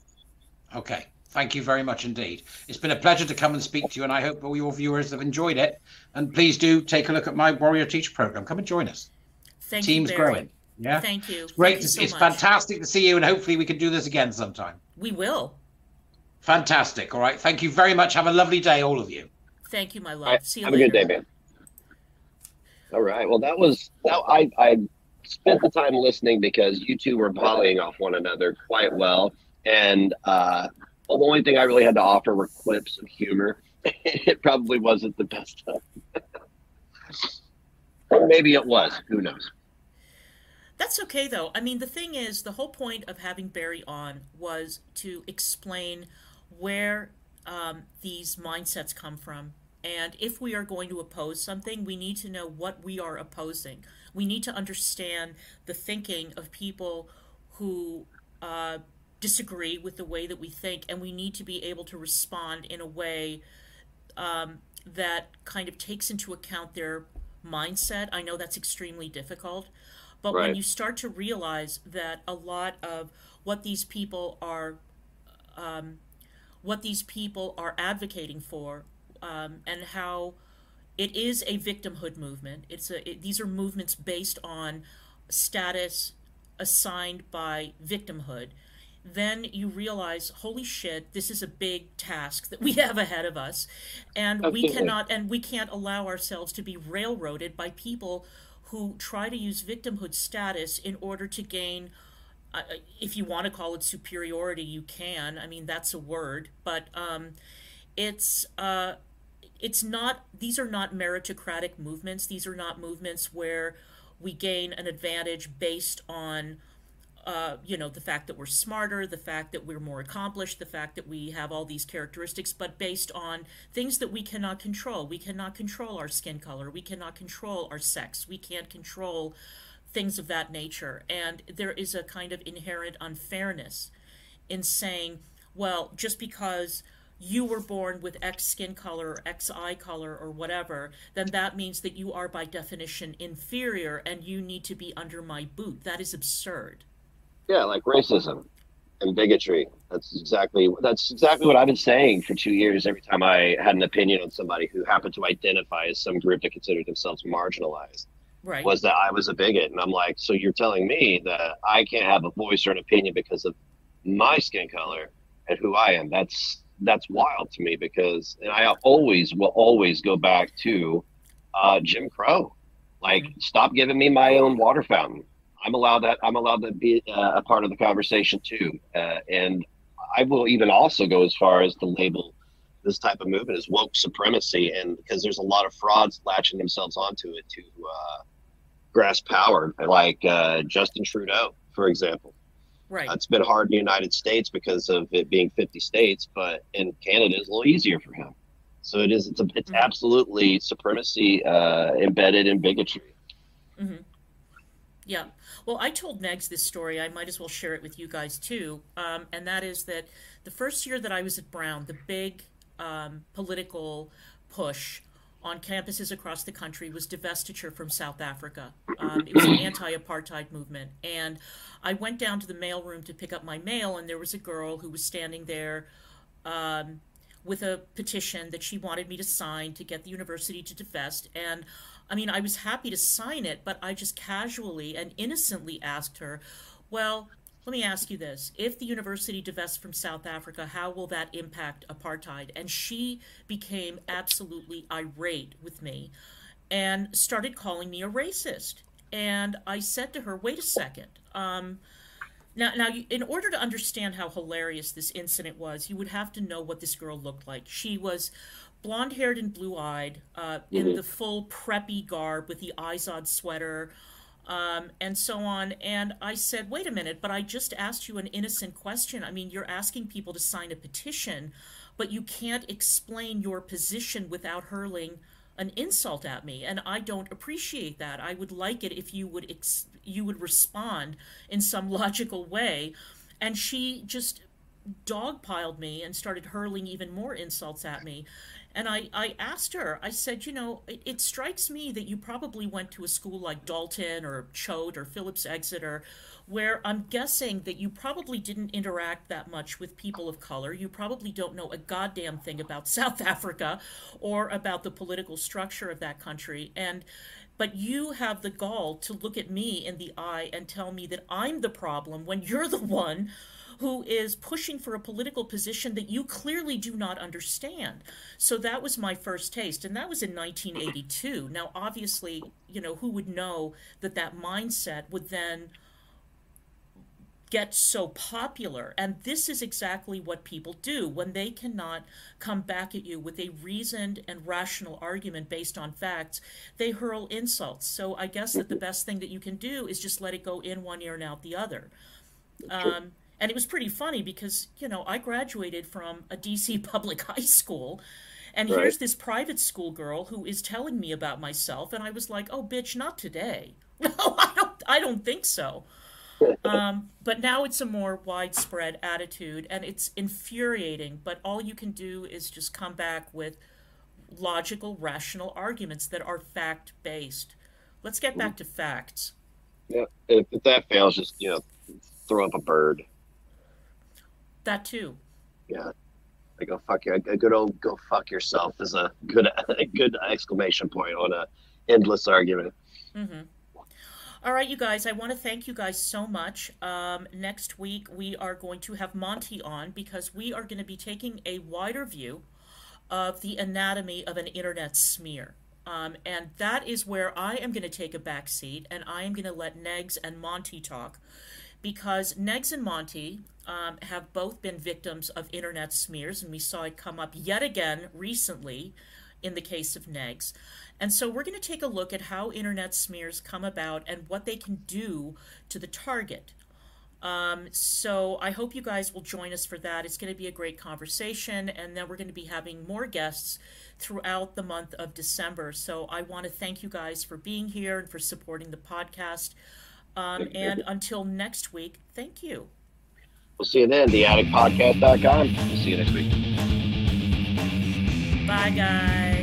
Okay. Thank you very much indeed. It's been a pleasure to come and speak to you, and I hope all your viewers have enjoyed it. And please do take a look at my Warrior Teacher program. Come and join us. Thank Team's you, Barry. growing. Yeah. Thank you. It's great. Thank to, so it's much. fantastic to see you, and hopefully we can do this again sometime. We will. Fantastic. All right. Thank you very much. Have a lovely day, all of you. Thank you, my love. Right. See you Have later. a good day, man. All right. Well, that was that. I I spent the time listening because you two were volleying off one another quite well, and uh, the only thing I really had to offer were clips of humor. it probably wasn't the best stuff. maybe it was. Who knows? That's okay, though. I mean, the thing is, the whole point of having Barry on was to explain where um, these mindsets come from. And if we are going to oppose something, we need to know what we are opposing. We need to understand the thinking of people who uh, disagree with the way that we think, and we need to be able to respond in a way um, that kind of takes into account their mindset. I know that's extremely difficult, but Right. when you start to realize that a lot of what these people are, um, what these people are advocating for, um, and how it is a victimhood movement. It's a it, these are movements based on status assigned by victimhood. Then you realize, holy shit, this is a big task that we have ahead of us, and we cannot and we can't allow ourselves to be railroaded by people who try to use victimhood status in order to gain uh, if you want to call it superiority you can i mean that's a word but um, it's uh, it's not these are not meritocratic movements these are not movements where we gain an advantage based on uh, you know the fact that we're smarter the fact that we're more accomplished the fact that we have all these characteristics but based on things that we cannot control we cannot control our skin color we cannot control our sex we can't control things of that nature and there is a kind of inherent unfairness in saying well just because you were born with X skin color or X eye color or whatever, then that means that you are by definition inferior and you need to be under my boot. That is absurd. Yeah, like racism and bigotry. That's exactly that's exactly what I've been saying for two years. Every time I had an opinion on somebody who happened to identify as some group that considered themselves marginalized, Right. was that I was a bigot, and I'm like, so you're telling me that I can't have a voice or an opinion because of my skin color and who I am? That's that's wild to me because, and I always will always go back to uh, Jim Crow. Like, stop giving me my own water fountain. I'm allowed that. I'm allowed to be uh, a part of the conversation too. Uh, and I will even also go as far as to label this type of movement as woke supremacy, and because there's a lot of frauds latching themselves onto it to uh, grasp power, like uh, Justin Trudeau, for example. Right. It's been hard in the United States because of it being 50 states, but in Canada it's a little easier for him. So it is. It's a, it's Mhm. absolutely supremacy uh, embedded in bigotry. hmm Yeah. Well, I told Negs this story. I might as well share it with you guys too. Um, and that is that the first year that I was at Brown, the big um, political push on campuses across the country was divestiture from South Africa. Um, it was an anti-apartheid movement, and I went down to the mailroom to pick up my mail, and there was a girl who was standing there. Um, with a petition that she wanted me to sign to get the university to divest. And I mean, I was happy to sign it, but I just casually and innocently asked her, well, let me ask you this. If the university divests from South Africa, how will that impact apartheid? And she became absolutely irate with me and started calling me a racist. And I said to her, wait a second. Um, now, now, in order to understand how hilarious this incident was, you would have to know what this girl looked like. She was blonde haired and blue eyed, uh, in the full preppy garb with the Izod sweater, um, and so on. And I said, wait a minute, but I just asked you an innocent question. I mean, you're asking people to sign a petition, but you can't explain your position without hurling an insult at me and i don't appreciate that i would like it if you would ex- you would respond in some logical way and she just dogpiled me and started hurling even more insults at me and I, I asked her, I said, you know, it, it strikes me that you probably went to a school like Dalton or Choate or Phillips Exeter, where I'm guessing that you probably didn't interact that much with people of color. You probably don't know a goddamn thing about South Africa or about the political structure of that country. And but you have the gall to look at me in the eye and tell me that I'm the problem when you're the one who is pushing for a political position that you clearly do not understand. So that was my first taste, and that was in 1982. Now, obviously, you know, who would know that that mindset would then get so popular. And this is exactly what people do when they cannot come back at you with a reasoned and rational argument based on facts, they hurl insults. So I guess that the best thing that you can do is just let it go in one ear and out the other. Um, and it was pretty funny because, you know, I graduated from a DC public high school. And Right. here's this private school girl who is telling me about myself, and I was like, "Oh, bitch, not today." No, I don't. I don't think so. Um, but now it's a more widespread attitude, and it's infuriating. But all you can do is just come back with logical, rational arguments that are fact based. Let's get back to facts. Yeah. If, if that fails, just you know, throw up a bird. That too. Yeah. I go fuck you. A good old go fuck yourself is a good a good exclamation point on a endless argument. hmm All right, you guys, I want to thank you guys so much. Um, next week, we are going to have Monty on because we are going to be taking a wider view of the anatomy of an internet smear. Um, and that is where I am going to take a back seat and I am going to let Negs and Monty talk because Negs and Monty um, have both been victims of internet smears, and we saw it come up yet again recently in the case of Negs. And so we're going to take a look at how internet smears come about and what they can do to the target. Um, so I hope you guys will join us for that. It's going to be a great conversation, and then we're going to be having more guests throughout the month of December. So I want to thank you guys for being here and for supporting the podcast. Um, and until next week, thank you. We'll see you then. TheAddictPodcast.com. We'll see you next week. Bye, guys.